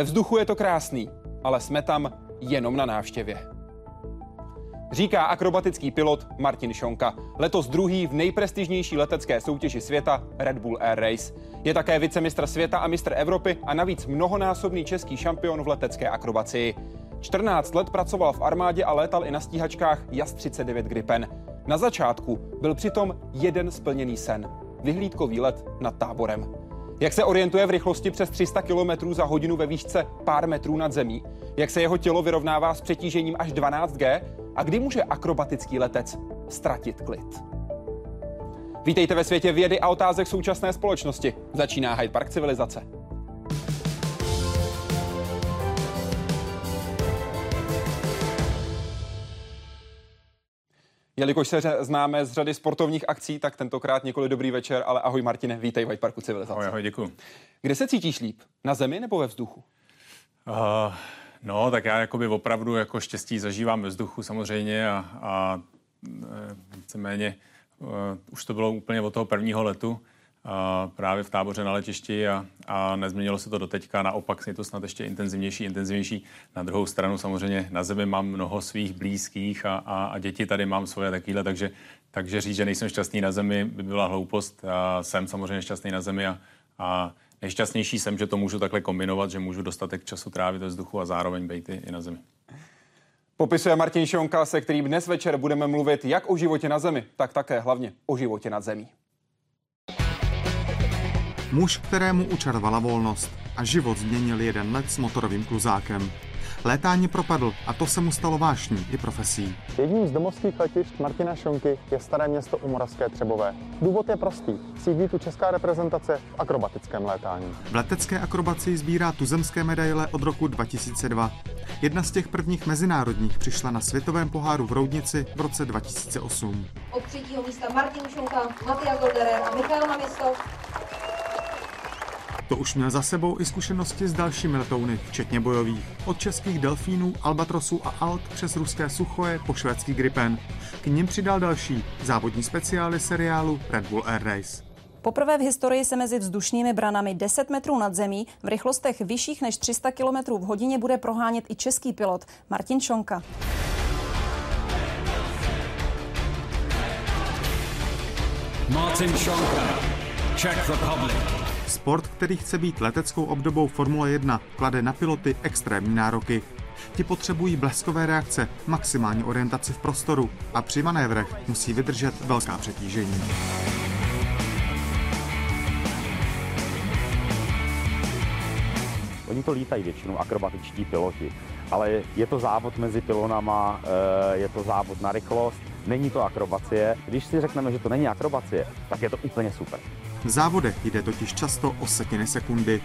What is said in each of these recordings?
Ve vzduchu je to krásný, ale jsme tam jenom na návštěvě. Říká akrobatický pilot Martin Šonka, letos druhý v nejprestižnější letecké soutěži světa Red Bull Air Race. Je také vicemistr světa a mistr Evropy a navíc mnohonásobný český šampion v letecké akrobacii. 14 let pracoval v armádě a létal i na stíhačkách JAS 39 Gripen. Na začátku byl přitom jeden splněný sen. Vyhlídkový let nad táborem. Jak se orientuje v rychlosti přes 300 km za hodinu ve výšce pár metrů nad zemí? Jak se jeho tělo vyrovnává s přetížením až 12G? A kdy může akrobatický letec ztratit klid? Vítejte ve světě vědy a otázek současné společnosti. Začíná Hyde Park civilizace. Jelikož se známe z řady sportovních akcí, tak tentokrát několik dobrý večer, ale ahoj Martine, vítej v White Parku Civilizace. Ahoj, ahoj, děkuji. Kde se cítíš líp? Na zemi nebo ve vzduchu? Uh, no, tak já jakoby opravdu jako štěstí zažívám ve vzduchu samozřejmě a, a e, víceméně uh, už to bylo úplně od toho prvního letu právě v táboře na letišti a, a nezměnilo se to do teďka. Naopak je to snad ještě intenzivnější, intenzivnější. Na druhou stranu samozřejmě na zemi mám mnoho svých blízkých a, a, a děti tady mám svoje takovéhle, takže, takže říct, že nejsem šťastný na zemi, by byla hloupost. A jsem samozřejmě šťastný na zemi a, a nejšťastnější jsem, že to můžu takhle kombinovat, že můžu dostatek času trávit ve vzduchu a zároveň být i na zemi. Popisuje Martin Šonka, se kterým dnes večer budeme mluvit jak o životě na zemi, tak také hlavně o životě nad zemí. Muž, kterému učarovala volnost a život změnil jeden let s motorovým kluzákem. Létání propadl a to se mu stalo vášní i profesí. Jedním z domovských letišť Martina Šonky je staré město u Moravské Třebové. Důvod je prostý. Sídlí tu česká reprezentace v akrobatickém létání. V letecké akrobaci sbírá tuzemské medaile od roku 2002. Jedna z těch prvních mezinárodních přišla na světovém poháru v Roudnici v roce 2008. Od třetího místa Martin Šonka, Matias Golderer a Michal Namistov to už měl za sebou i zkušenosti s dalšími letouny, včetně bojových. Od českých delfínů, albatrosů a alt přes ruské suchoje po švédský Gripen. K nim přidal další, závodní speciály seriálu Red Bull Air Race. Poprvé v historii se mezi vzdušnými branami 10 metrů nad zemí v rychlostech vyšších než 300 km v hodině bude prohánět i český pilot Martin Čonka. Martin Šonka, Czech Republic. Sport, který chce být leteckou obdobou Formule 1, klade na piloty extrémní nároky. Ti potřebují bleskové reakce, maximální orientaci v prostoru a při manévrech musí vydržet velká přetížení. Oni to lítají většinou akrobatičtí piloti, ale je to závod mezi pilonama, eh, je to závod na rychlost, není to akrobacie. Když si řekneme, že to není akrobacie, tak je to úplně super. V závodech jde totiž často o setiny sekundy.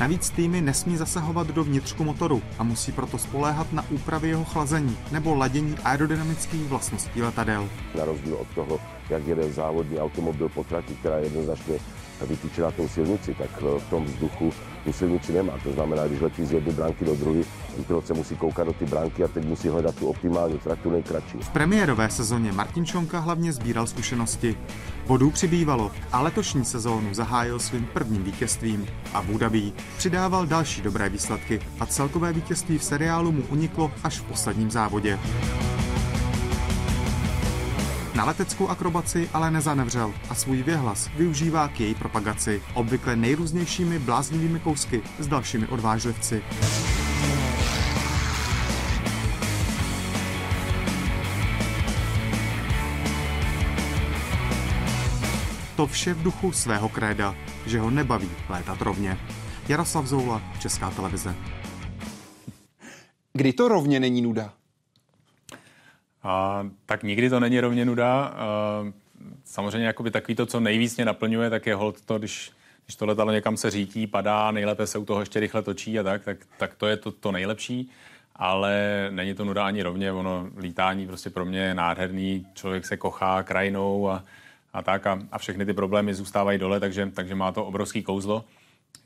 Navíc týmy nesmí zasahovat do vnitřku motoru a musí proto spoléhat na úpravy jeho chlazení nebo ladění aerodynamických vlastností letadel. Na rozdíl od toho, jak jede závodní automobil po trati, která je jednoznačně vytýčená tou silnici, tak v tom vzduchu tu silnici nemá. To znamená, když letí z jedné branky do druhé, pilot se musí koukat do ty branky a teď musí hledat tu optimální trať, tu nejkratší. V premiérové sezóně Martin Čonka hlavně sbíral zkušenosti. Bodů přibývalo a letošní sezónu zahájil svým prvním vítězstvím. A Abu Dhabi přidával další dobré výsledky a celkové vítězství v seriálu mu uniklo až v posledním závodě. Na leteckou akrobaci ale nezanevřel a svůj věhlas využívá k její propagaci, obvykle nejrůznějšími bláznivými kousky s dalšími odvážlivci. To vše v duchu svého kréda, že ho nebaví létat rovně. Jaroslav Zoula, Česká televize. Kdy to rovně není nuda? A, tak nikdy to není rovně nuda. A, samozřejmě jakoby takový to, co nejvíc mě naplňuje, tak je hold to, když, když to letadlo někam se řítí, padá, nejlépe se u toho ještě rychle točí a tak, tak, tak to je to, to nejlepší. Ale není to nuda ani rovně, ono lítání prostě pro mě je nádherný, člověk se kochá krajinou a, a tak a, a všechny ty problémy zůstávají dole, takže, takže má to obrovský kouzlo.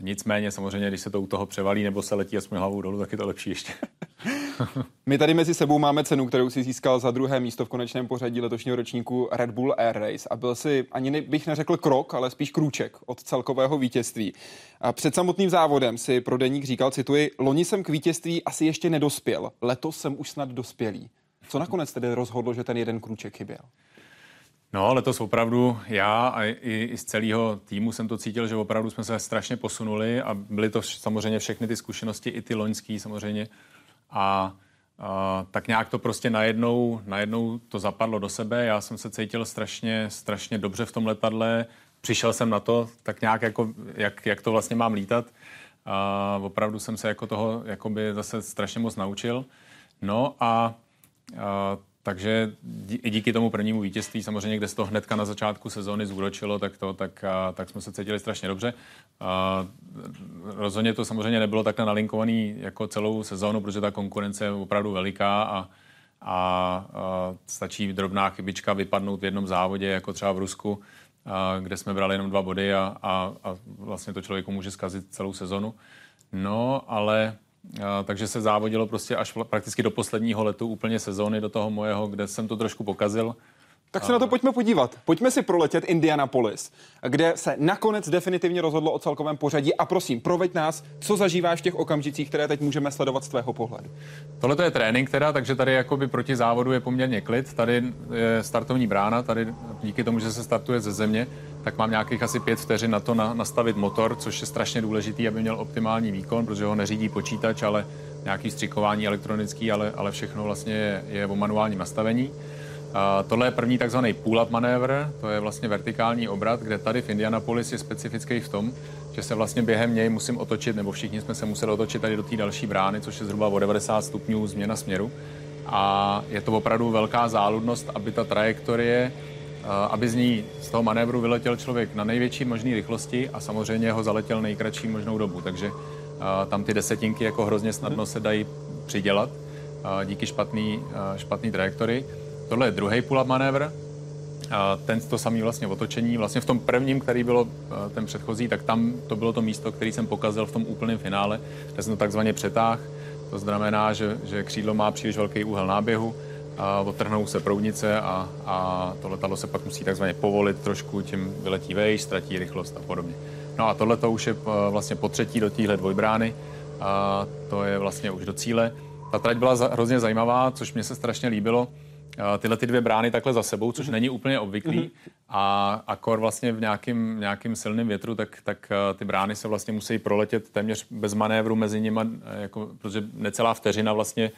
Nicméně samozřejmě, když se to u toho převalí nebo se letí aspoň hlavou dolů, tak je to lepší ještě. My tady mezi sebou máme cenu, kterou si získal za druhé místo v konečném pořadí letošního ročníku Red Bull Air Race a byl si, ani ne, bych neřekl krok, ale spíš krůček od celkového vítězství. A před samotným závodem si pro deník říkal, cituji, loni jsem k vítězství asi ještě nedospěl, letos jsem už snad dospělý. Co nakonec tedy rozhodlo, že ten jeden krůček chyběl? No, letos opravdu já a i, i z celého týmu jsem to cítil, že opravdu jsme se strašně posunuli a byly to samozřejmě všechny ty zkušenosti, i ty loňský samozřejmě. A, a tak nějak to prostě najednou, najednou to zapadlo do sebe. Já jsem se cítil strašně, strašně dobře v tom letadle. Přišel jsem na to tak nějak, jako, jak, jak to vlastně mám lítat. A opravdu jsem se jako toho jakoby zase strašně moc naučil. No a, a takže i díky tomu prvnímu vítězství, samozřejmě, kde se to hnedka na začátku sezóny zúročilo, tak, to, tak, a, tak jsme se cítili strašně dobře. A, rozhodně to samozřejmě nebylo takhle nalinkovaný jako celou sezónu, protože ta konkurence je opravdu veliká a, a, a stačí drobná chybička vypadnout v jednom závodě, jako třeba v Rusku, a, kde jsme brali jenom dva body a, a, a vlastně to člověku může zkazit celou sezonu. No, ale takže se závodilo prostě až prakticky do posledního letu úplně sezóny, do toho mojeho, kde jsem to trošku pokazil. Tak se na to pojďme podívat. Pojďme si proletět Indianapolis, kde se nakonec definitivně rozhodlo o celkovém pořadí. A prosím, proveď nás, co zažíváš v těch okamžicích, které teď můžeme sledovat z tvého pohledu. Tohle to je trénink teda, takže tady jakoby proti závodu je poměrně klid. Tady je startovní brána, tady díky tomu, že se startuje ze země, tak mám nějakých asi pět vteřin na to na, nastavit motor, což je strašně důležitý, aby měl optimální výkon, protože ho neřídí počítač, ale nějaký střikování elektronický, ale, ale všechno vlastně je, je o manuálním nastavení. Tohle je první takzvaný pull-up manévr, to je vlastně vertikální obrat, kde tady v Indianapolis je specifický v tom, že se vlastně během něj musím otočit, nebo všichni jsme se museli otočit tady do té další brány, což je zhruba o 90 stupňů změna směru. A je to opravdu velká záludnost, aby ta trajektorie aby z ní, z toho manévru vyletěl člověk na největší možné rychlosti a samozřejmě ho zaletěl nejkratší možnou dobu. Takže tam ty desetinky jako hrozně snadno se dají přidělat díky špatný, špatný trajektorii. Tohle je druhý pull-up manévr, ten to samý vlastně otočení. Vlastně v tom prvním, který bylo ten předchozí, tak tam to bylo to místo, který jsem pokazil v tom úplném finále, kde jsem to takzvaně přetáh. To znamená, že, že křídlo má příliš velký úhel náběhu, a odtrhnou se proudnice a, a to letadlo se pak musí takzvaně povolit trošku, tím vyletí vejš, ztratí rychlost a podobně. No a tohle to už je eh, vlastně po třetí do téhle dvojbrány a to je vlastně už do cíle. Ta trať byla hrozně zajímavá, což mě se strašně líbilo. Tyhle ty dvě brány takhle za sebou, což mm-hmm. není úplně obvyklý. Mm-hmm. A akor vlastně v nějakým, nějakým silným větru, tak, tak eh, ty brány se vlastně musí proletět téměř bez manévru mezi nimi, eh, jako, protože necelá vteřina vlastně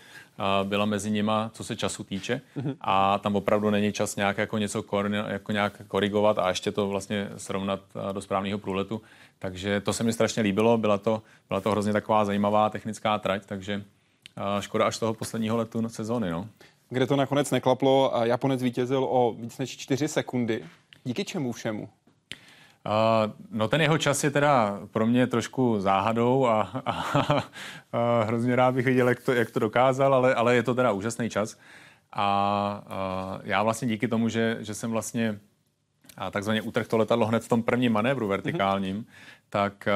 byla mezi nima, co se času týče. Mm-hmm. A tam opravdu není čas nějak jako něco kor, jako nějak korigovat a ještě to vlastně srovnat do správného průletu. Takže to se mi strašně líbilo, byla to, byla to hrozně taková zajímavá technická trať, takže škoda až toho posledního letu sezóny. No. Kde to nakonec neklaplo, Japonec vítězil o víc než 4 sekundy. Díky čemu všemu? Uh, no ten jeho čas je teda pro mě trošku záhadou a, a, a, a hrozně rád bych viděl, jak to, jak to dokázal, ale, ale je to teda úžasný čas. A, a já vlastně díky tomu, že, že jsem vlastně a takzvaně utrhl to letadlo hned v tom prvním manévru vertikálním, mm-hmm. tak,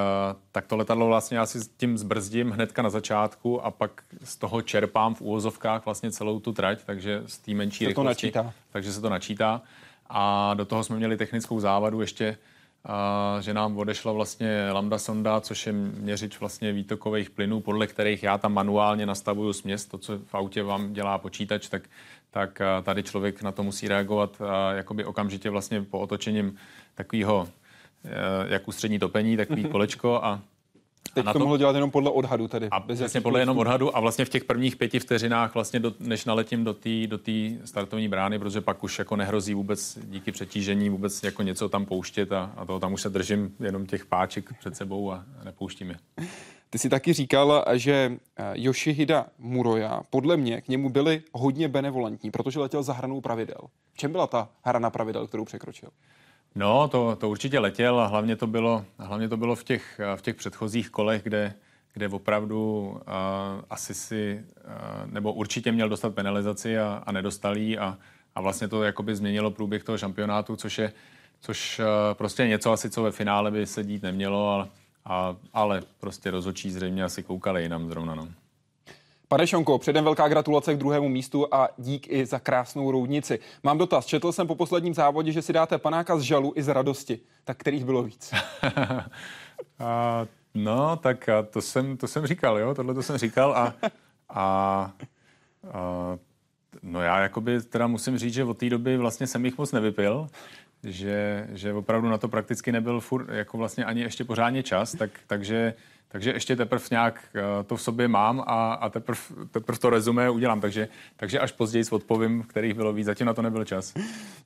tak to letadlo vlastně já si s tím zbrzdím hnedka na začátku a pak z toho čerpám v úvozovkách vlastně celou tu trať, takže z té menší se rychlosti. To načítá. Takže se to načítá. A do toho jsme měli technickou závadu ještě a že nám odešla vlastně lambda sonda, což je měřič vlastně výtokových plynů, podle kterých já tam manuálně nastavuju směs, to, co v autě vám dělá počítač, tak, tak tady člověk na to musí reagovat jakoby okamžitě vlastně po otočením takového e, jak ústřední topení, takový kolečko a Teď to, to mohlo dělat jenom podle odhadu tedy. A bez vlastně podle jenom odhadu a vlastně v těch prvních pěti vteřinách, vlastně do, než naletím do té do startovní brány, protože pak už jako nehrozí vůbec díky přetížení vůbec jako něco tam pouštět a, a toho tam už se držím jenom těch páček před sebou a nepouštím je. Ty si taky říkal, že eh, Yoshihida Muroya, podle mě k němu byli hodně benevolentní, protože letěl za hranou pravidel. V čem byla ta hrana pravidel, kterou překročil? No, to, to určitě letěl a hlavně to bylo, hlavně to bylo v, těch, v těch předchozích kolech, kde, kde opravdu uh, asi si, uh, nebo určitě měl dostat penalizaci a, a nedostal jí a, a vlastně to jakoby změnilo průběh toho šampionátu, což je což uh, prostě něco asi, co ve finále by se dít nemělo, ale, a, ale prostě rozhodčí zřejmě asi koukali jinam zrovna. No. Pane Šonko, předem velká gratulace k druhému místu a dík i za krásnou roudnici. Mám dotaz. Četl jsem po posledním závodě, že si dáte panáka z žalu i z radosti. Tak kterých bylo víc? a, no, tak a to, jsem, to jsem říkal, jo, tohle to jsem říkal a, a, a no já jakoby teda musím říct, že od té doby vlastně jsem jich moc nevypil, že, že opravdu na to prakticky nebyl furt, jako vlastně ani ještě pořádně čas, tak, takže takže ještě teprve nějak eh, to v sobě mám a, a teprve, teprve to rezumé udělám. Takže, takže až později odpovím, kterých bylo víc. Zatím na to nebyl čas.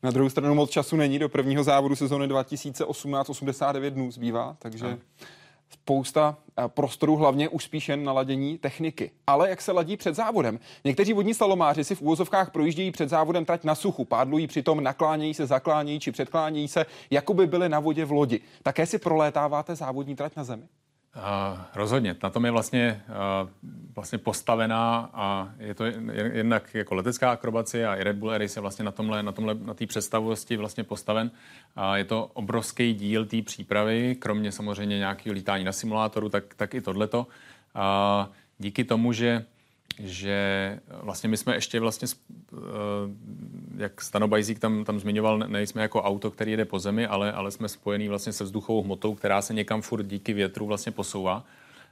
Na druhou stranu moc času není. Do prvního závodu sezóny 2018 89 dnů zbývá, takže a. spousta eh, prostoru, hlavně už spíš jen na ladění techniky. Ale jak se ladí před závodem? Někteří vodní slalomáři si v úvozovkách projíždějí před závodem trať na suchu, pádlují přitom, naklánějí se, zaklánějí či předklánějí se, jako by byly na vodě v lodi. Také si prolétáváte závodní trať na zemi? Uh, rozhodně. Na tom je vlastně, uh, vlastně postavená a je to jednak jako letecká akrobacie a i Red Bull Race je vlastně na tomhle, na tomhle, na té představosti vlastně postaven. A je to obrovský díl té přípravy, kromě samozřejmě nějakého lítání na simulátoru, tak, tak i tohleto. A díky tomu, že že vlastně my jsme ještě vlastně, eh, jak Stano Bajzík tam, tam zmiňoval, nejsme jako auto, který jede po zemi, ale, ale jsme spojení vlastně se vzduchovou hmotou, která se někam furt díky větru vlastně posouvá.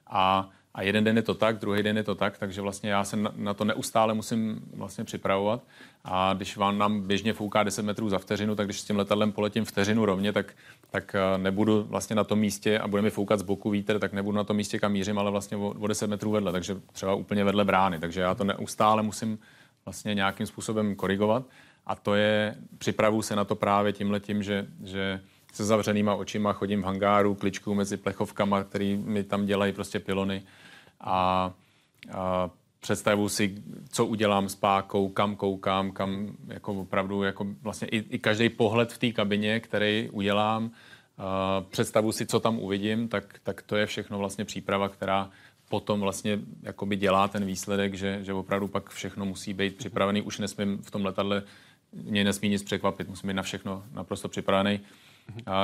A a jeden den je to tak, druhý den je to tak, takže vlastně já se na, to neustále musím vlastně připravovat. A když vám nám běžně fouká 10 metrů za vteřinu, tak když s tím letadlem poletím vteřinu rovně, tak, tak eh, nebudu vlastně na tom místě a bude mi foukat z boku vítr, tak nebudu na tom místě, kam mířím, ale vlastně o, o 10 metrů vedle, takže třeba úplně vedle brány. Takže já to neustále musím vlastně nějakým způsobem korigovat. A to je, připravu se na to právě tímhletím, že, že se zavřenýma očima chodím v hangáru, kličku mezi plechovkama, který mi tam dělají prostě pilony a, a představu si, co udělám s pákou, kam koukám, kam jako opravdu jako vlastně i, i každý pohled v té kabině, který udělám, uh, představu si, co tam uvidím, tak, tak to je všechno vlastně příprava, která potom vlastně jakoby dělá ten výsledek, že, že opravdu pak všechno musí být připravený. Už nesmím v tom letadle mě nesmí nic překvapit, musím být na všechno naprosto připravený.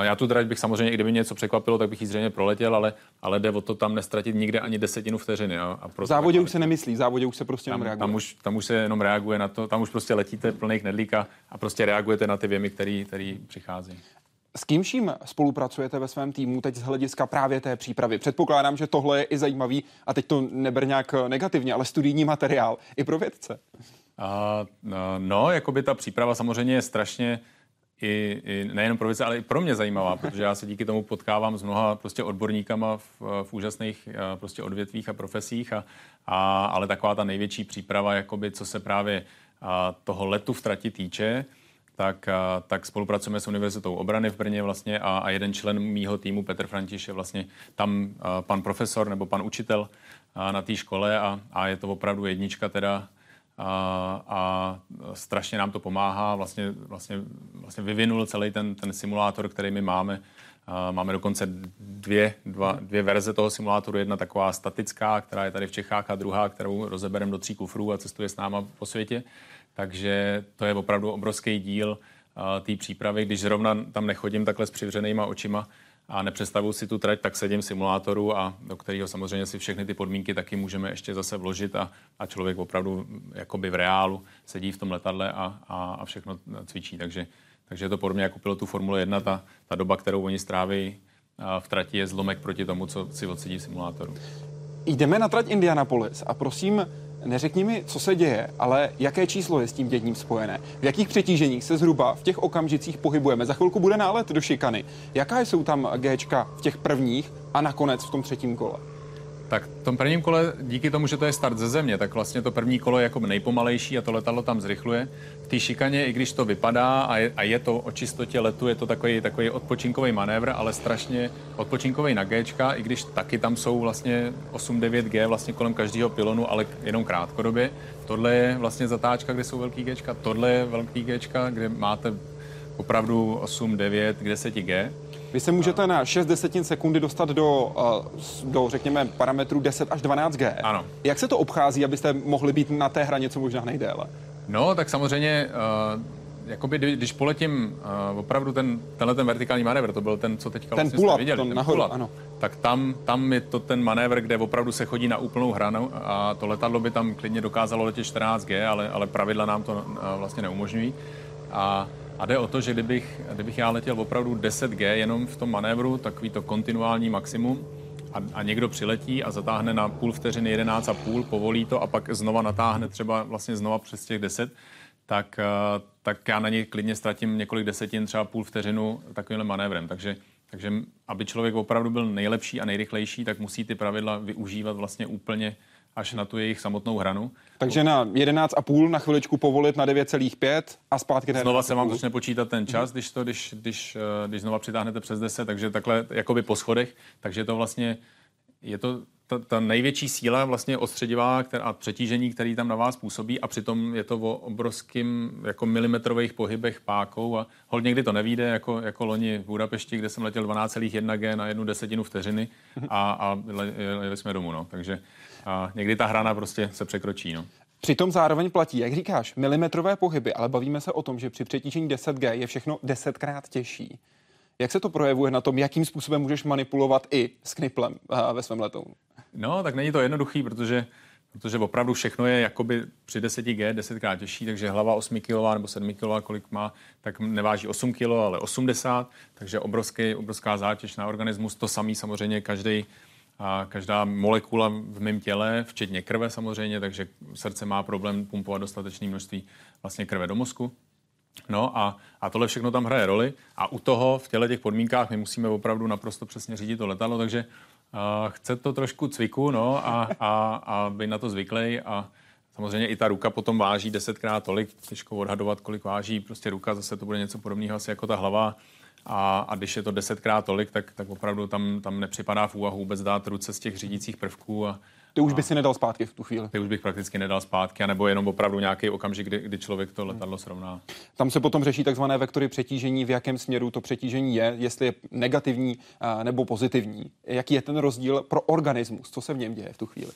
Já tu drať bych samozřejmě, i kdyby mě něco překvapilo, tak bych ji zřejmě proletěl, ale, ale jde o to tam nestratit nikde ani desetinu vteřiny. A, a v závodě už se nemyslí, v závodě už se prostě tam, jenom reaguje. Tam už, tam už se jenom reaguje na to, tam už prostě letíte plný knedlík a, prostě reagujete na ty věmy, který, který přichází. S kým vším spolupracujete ve svém týmu teď z hlediska právě té přípravy? Předpokládám, že tohle je i zajímavý, a teď to neber nějak negativně, ale studijní materiál i pro vědce. Uh, no, jako by ta příprava samozřejmě je strašně i, i nejen pro věce, ale i pro mě zajímavá, protože já se díky tomu potkávám s mnoha prostě odborníkama v, v úžasných eh, prostě odvětvích a profesích, a, a, ale taková ta největší příprava, jakoby, co se právě a, toho letu v trati týče, tak, a, tak spolupracujeme s Univerzitou obrany v Brně vlastně a, a jeden člen mýho týmu, Petr Františ, je vlastně tam a, pan profesor nebo pan učitel a, na té škole a, a je to opravdu jednička teda a, a strašně nám to pomáhá. Vlastně, vlastně, vlastně vyvinul celý ten, ten simulátor, který my máme. A máme dokonce dvě, dva, dvě verze toho simulátoru. Jedna taková statická, která je tady v Čechách, a druhá, kterou rozebereme do tří kufrů a cestuje s náma po světě. Takže to je opravdu obrovský díl té přípravy. Když zrovna tam nechodím takhle s přivřenýma očima, a nepředstavuji si tu trať, tak sedím simulátoru a do kterého samozřejmě si všechny ty podmínky taky můžeme ještě zase vložit a, a člověk opravdu jakoby v reálu sedí v tom letadle a, a, a všechno cvičí. Takže, takže je to podobně jako pilotu Formule 1, ta, ta doba, kterou oni stráví v trati je zlomek proti tomu, co si odsedí v simulátoru. Jdeme na trať Indianapolis a prosím, neřekni mi, co se děje, ale jaké číslo je s tím děním spojené? V jakých přetíženích se zhruba v těch okamžicích pohybujeme? Za chvilku bude nálet do šikany. Jaká jsou tam Gčka v těch prvních a nakonec v tom třetím kole? Tak v tom prvním kole, díky tomu, že to je start ze země, tak vlastně to první kolo je jako nejpomalejší a to letadlo tam zrychluje. V té šikaně, i když to vypadá a je, a je to o čistotě letu, je to takový, takový odpočinkový manévr, ale strašně odpočinkový na G, i když taky tam jsou vlastně 8-9 G vlastně kolem každého pilonu, ale jenom krátkodobě. Tohle je vlastně zatáčka, kde jsou velký G, tohle je velký G, kde máte opravdu 8, 9, 10 G. Vy se můžete na 6 desetin sekundy dostat do, eh, do, řekněme, parametru 10 až 12 G. Ano. Jak se to obchází, abyste mohli být na té hraně co možná nejdéle? No, tak samozřejmě, uh, jakoby, když poletím uh, opravdu ten, tenhle ten vertikální manévr, to byl ten, co teďka ten vlastně pull viděli, ten, nahoru, pull ano. tak tam, tam je to ten manévr, kde opravdu se chodí na úplnou hranu a to letadlo by tam klidně dokázalo letět 14G, ale, ale pravidla nám to a, vlastně neumožňují. A, a jde o to, že kdybych, kdybych já letěl opravdu 10G jenom v tom manévru, takový to kontinuální maximum, a, a někdo přiletí a zatáhne na půl vteřiny 11 a půl, povolí to a pak znova natáhne třeba vlastně znova přes těch 10, tak, eh, tak já na něj klidně ztratím několik desetin, třeba půl vteřinu takovýmhle manévrem. Takže, takže aby člověk opravdu byl nejlepší a nejrychlejší, tak musí ty pravidla využívat vlastně úplně až na tu jejich samotnou hranu. Takže na 11,5 na chviličku povolit na 9,5 a zpátky na Znova se vám začne počítat ten čas, když, to, když, když, eh, když znova přitáhnete přes 10, takže takhle jakoby po schodech, takže to vlastně je to ta, ta největší síla vlastně ostředivá která, a přetížení, který tam na vás působí a přitom je to o obrovským jako milimetrových pohybech pákou a hol někdy to nevíde, jako, jako loni v Budapešti, kde jsem letěl 12,1 G na jednu desetinu vteřiny a, a jeli jsme domů, no. Takže a někdy ta hrana prostě se překročí, no. Přitom zároveň platí, jak říkáš, milimetrové pohyby, ale bavíme se o tom, že při přetížení 10G je všechno desetkrát těžší. Jak se to projevuje na tom, jakým způsobem můžeš manipulovat i s kniplem ve svém letounu? No, tak není to jednoduchý, protože protože opravdu všechno je jakoby při 10G desetkrát těžší, takže hlava 8 kg nebo 7 kg, kolik má, tak neváží 8 kg, ale 80, takže obrovský, obrovská zátěž na organismus. To samý samozřejmě každý a každá molekula v mém těle, včetně krve samozřejmě, takže srdce má problém pumpovat dostatečné množství vlastně krve do mozku. No a, a tohle všechno tam hraje roli. A u toho v těle těch podmínkách my musíme opravdu naprosto přesně řídit to letadlo, takže uh, chce to trošku cviku no, a, a, a být na to zvyklý a samozřejmě i ta ruka potom váží desetkrát tolik, těžko odhadovat, kolik váží prostě ruka, zase to bude něco podobného asi jako ta hlava a, a když je to desetkrát tolik, tak, tak opravdu tam, tam nepřipadá v úvahu vůbec dát ruce z těch řídících prvků a, ty už by si nedal zpátky v tu chvíli. Ty už bych prakticky nedal zpátky, anebo jenom opravdu nějaký okamžik, kdy, kdy člověk to letadlo srovná. Tam se potom řeší takzvané vektory přetížení, v jakém směru to přetížení je, jestli je negativní nebo pozitivní. Jaký je ten rozdíl pro organismus? Co se v něm děje v tu chvíli?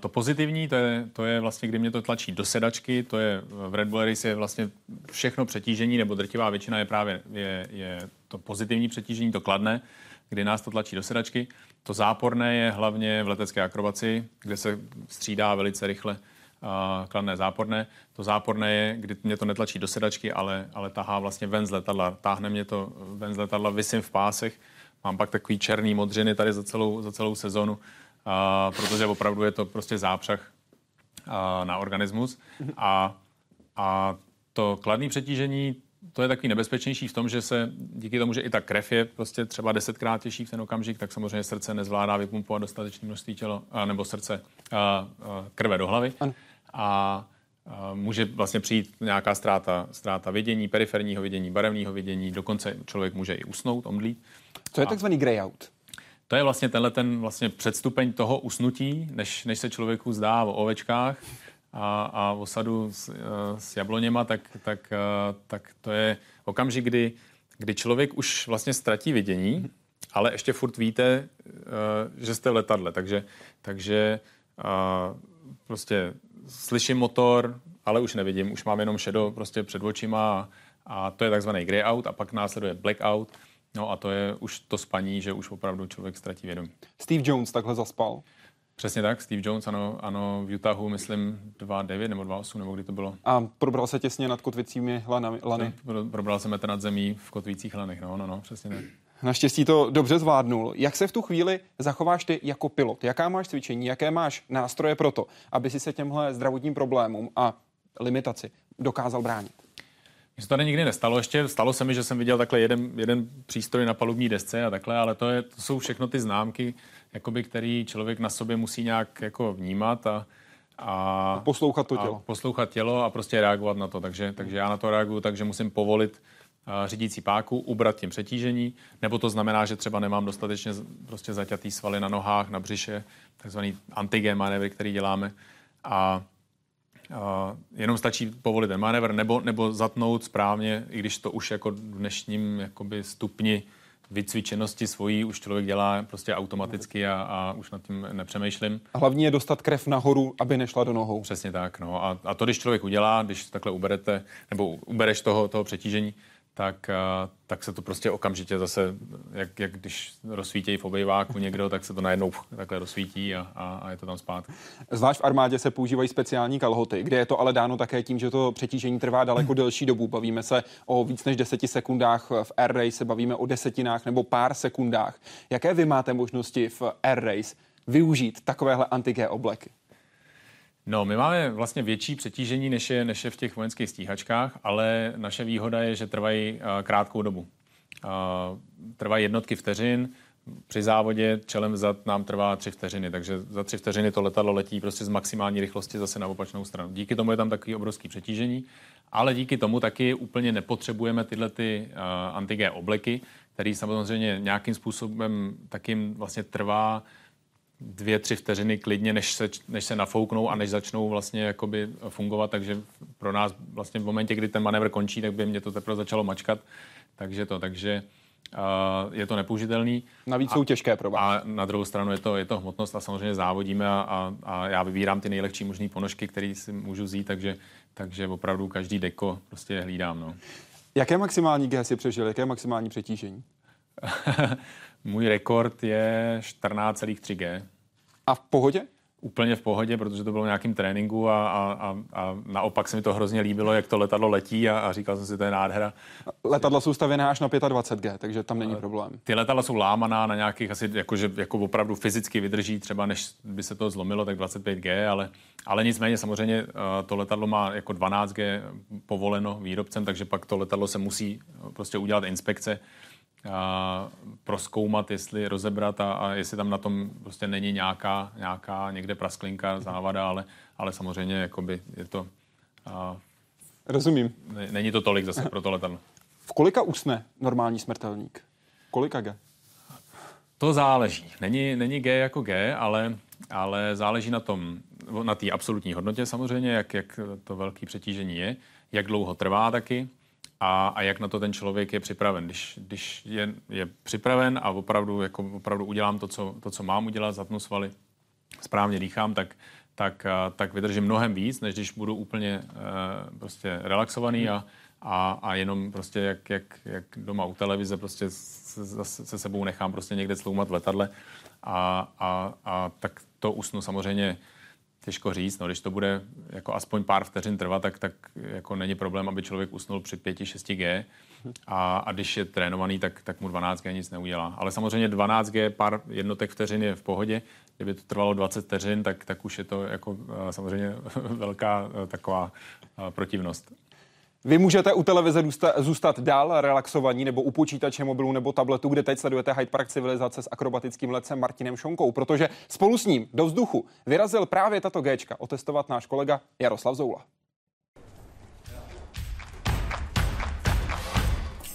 To pozitivní, to je, to je vlastně, kdy mě to tlačí do sedačky, to je v Red Bull Race je vlastně všechno přetížení, nebo drtivá většina je právě je, je to pozitivní přetížení, to kladné, kdy nás to tlačí do sedačky. To záporné je hlavně v letecké akrobaci, kde se střídá velice rychle uh, kladné záporné. To záporné je, kdy mě to netlačí do sedačky, ale, ale tahá vlastně ven z letadla. Táhne mě to ven z letadla, vysím v pásech. Mám pak takový černý modřiny tady za celou, za celou sezonu, uh, protože opravdu je to prostě zápřah uh, na organismus. A, a to kladné přetížení, to je takový nebezpečnější v tom, že se díky tomu, že i ta krev je prostě třeba desetkrát těžší v ten okamžik, tak samozřejmě srdce nezvládá vypumpovat dostatečné množství tělo, nebo srdce krve do hlavy. A, a může vlastně přijít nějaká ztráta, ztráta vidění, periferního vidění, barevného vidění, dokonce člověk může i usnout, omdlít. Co je takzvaný grey out? To je vlastně tenhle ten vlastně předstupeň toho usnutí, než, než se člověku zdá o ovečkách, a, a osadu s, eh, s jabloněma, tak, tak, eh, tak to je okamžik, kdy, kdy člověk už vlastně ztratí vidění, ale ještě furt víte, eh, že jste v letadle. Takže, takže prostě slyším motor, ale už nevidím, už mám jenom šedo prostě před očima a, a to je takzvaný grey out a pak následuje black out. No a to je už to spaní, že už opravdu člověk ztratí vědomí. Steve Jones takhle zaspal. Přesně tak, Steve Jones, ano, ano v Utahu, myslím, 2.9 nebo 2.8, nebo kdy to bylo. A probral se těsně nad kotvicími lanami, lany? Probral se metr nad zemí v kotvících lanech, no, no, no, přesně tak. Naštěstí to dobře zvládnul. Jak se v tu chvíli zachováš ty jako pilot? Jaká máš cvičení, jaké máš nástroje pro to, aby si se těmhle zdravotním problémům a limitaci dokázal bránit? Mně se to tady nikdy nestalo. Ještě stalo se mi, že jsem viděl takhle jeden, jeden přístroj na palubní desce a takhle, ale to, je, to jsou všechno ty známky, jakoby, který člověk na sobě musí nějak jako vnímat a, a, a poslouchat to tělo. A poslouchat tělo a prostě reagovat na to. Takže, takže já na to reaguju tak, že musím povolit uh, řídící páku, ubrat tím přetížení, nebo to znamená, že třeba nemám dostatečně prostě zaťatý svaly na nohách, na břiše, takzvaný antigen manévry, který děláme. A jenom stačí povolit ten manévr nebo, nebo zatnout správně, i když to už jako v dnešním jakoby stupni vycvičenosti svojí už člověk dělá prostě automaticky a, a už nad tím nepřemýšlím. A hlavně je dostat krev nahoru, aby nešla do nohou. Přesně tak. No. A, a to, když člověk udělá, když takhle uberete, nebo ubereš toho, toho přetížení, tak, tak se to prostě okamžitě zase, jak, jak když rozsvítějí v obejváku někdo, tak se to najednou takhle rozsvítí a, a, a je to tam zpátky. Zvlášť v armádě se používají speciální kalhoty, kde je to ale dáno také tím, že to přetížení trvá daleko delší dobu. Bavíme se o víc než deseti sekundách, v Air Race se bavíme o desetinách nebo pár sekundách. Jaké vy máte možnosti v Air Race využít takovéhle anti obleky? No, my máme vlastně větší přetížení, než je, než je v těch vojenských stíhačkách, ale naše výhoda je, že trvají uh, krátkou dobu. Uh, trvají jednotky vteřin, při závodě čelem vzad nám trvá tři vteřiny, takže za tři vteřiny to letadlo letí prostě z maximální rychlosti zase na opačnou stranu. Díky tomu je tam takový obrovský přetížení, ale díky tomu taky úplně nepotřebujeme tyhle ty uh, antigé obleky, který samozřejmě nějakým způsobem takým vlastně trvá dvě, tři vteřiny klidně, než se, než se nafouknou a než začnou vlastně jakoby fungovat, takže pro nás vlastně v momentě, kdy ten manévr končí, tak by mě to teprve začalo mačkat, takže to, takže uh, je to nepoužitelný. Navíc jsou těžké pro vás. A na druhou stranu je to, je to hmotnost a samozřejmě závodíme a, a, a já vybírám ty nejlehčí možné ponožky, které si můžu vzít, takže, takže opravdu každý deko prostě hlídám. No. Jaké maximální G si přežil? Jaké maximální přetížení? Můj rekord je 14,3 G. A v pohodě? Úplně v pohodě, protože to bylo v nějakým tréninku a, a, a, a naopak se mi to hrozně líbilo, jak to letadlo letí a, a říkal jsem si, to je nádhera. Letadla jsou stavěné až na 25G, takže tam není problém. Ty letadla jsou lámaná na nějakých asi, jakože jako opravdu fyzicky vydrží, třeba než by se to zlomilo, tak 25G, ale, ale nicméně samozřejmě eh, to letadlo má jako 12G povoleno výrobcem, takže pak to letadlo se musí prostě udělat inspekce a proskoumat, jestli rozebrat a, a jestli tam na tom prostě není nějaká, nějaká někde prasklinka, závada, ale, ale samozřejmě jakoby je to... A, Rozumím. Ne, není to tolik zase pro to letadlo. V kolika usne normální smrtelník? Kolika G? To záleží. Není, není G jako G, ale, ale záleží na tom, na té absolutní hodnotě samozřejmě, jak, jak to velké přetížení je, jak dlouho trvá taky, a, a jak na to ten člověk je připraven. Když, když je, je připraven a opravdu, jako opravdu udělám to co, to, co mám udělat, zatnu svaly, správně dýchám, tak, tak, tak vydržím mnohem víc, než když budu úplně uh, prostě relaxovaný a, a, a jenom prostě jak, jak, jak doma u televize prostě se, se, se sebou nechám prostě někde sloumat v letadle a, a, a tak to usnu samozřejmě těžko říct. No, když to bude jako aspoň pár vteřin trvat, tak, tak jako není problém, aby člověk usnul při 5-6G. A, a když je trénovaný, tak, tak mu 12G nic neudělá. Ale samozřejmě 12G, pár jednotek vteřin je v pohodě. Kdyby to trvalo 20 vteřin, tak, tak už je to jako eh, samozřejmě velká eh, taková eh, protivnost. Vy můžete u televize zůstat dál relaxovaní nebo u počítače, mobilu nebo tabletu, kde teď sledujete Hyde Park civilizace s akrobatickým letcem Martinem Šonkou, protože spolu s ním do vzduchu vyrazil právě tato Gčka otestovat náš kolega Jaroslav Zoula.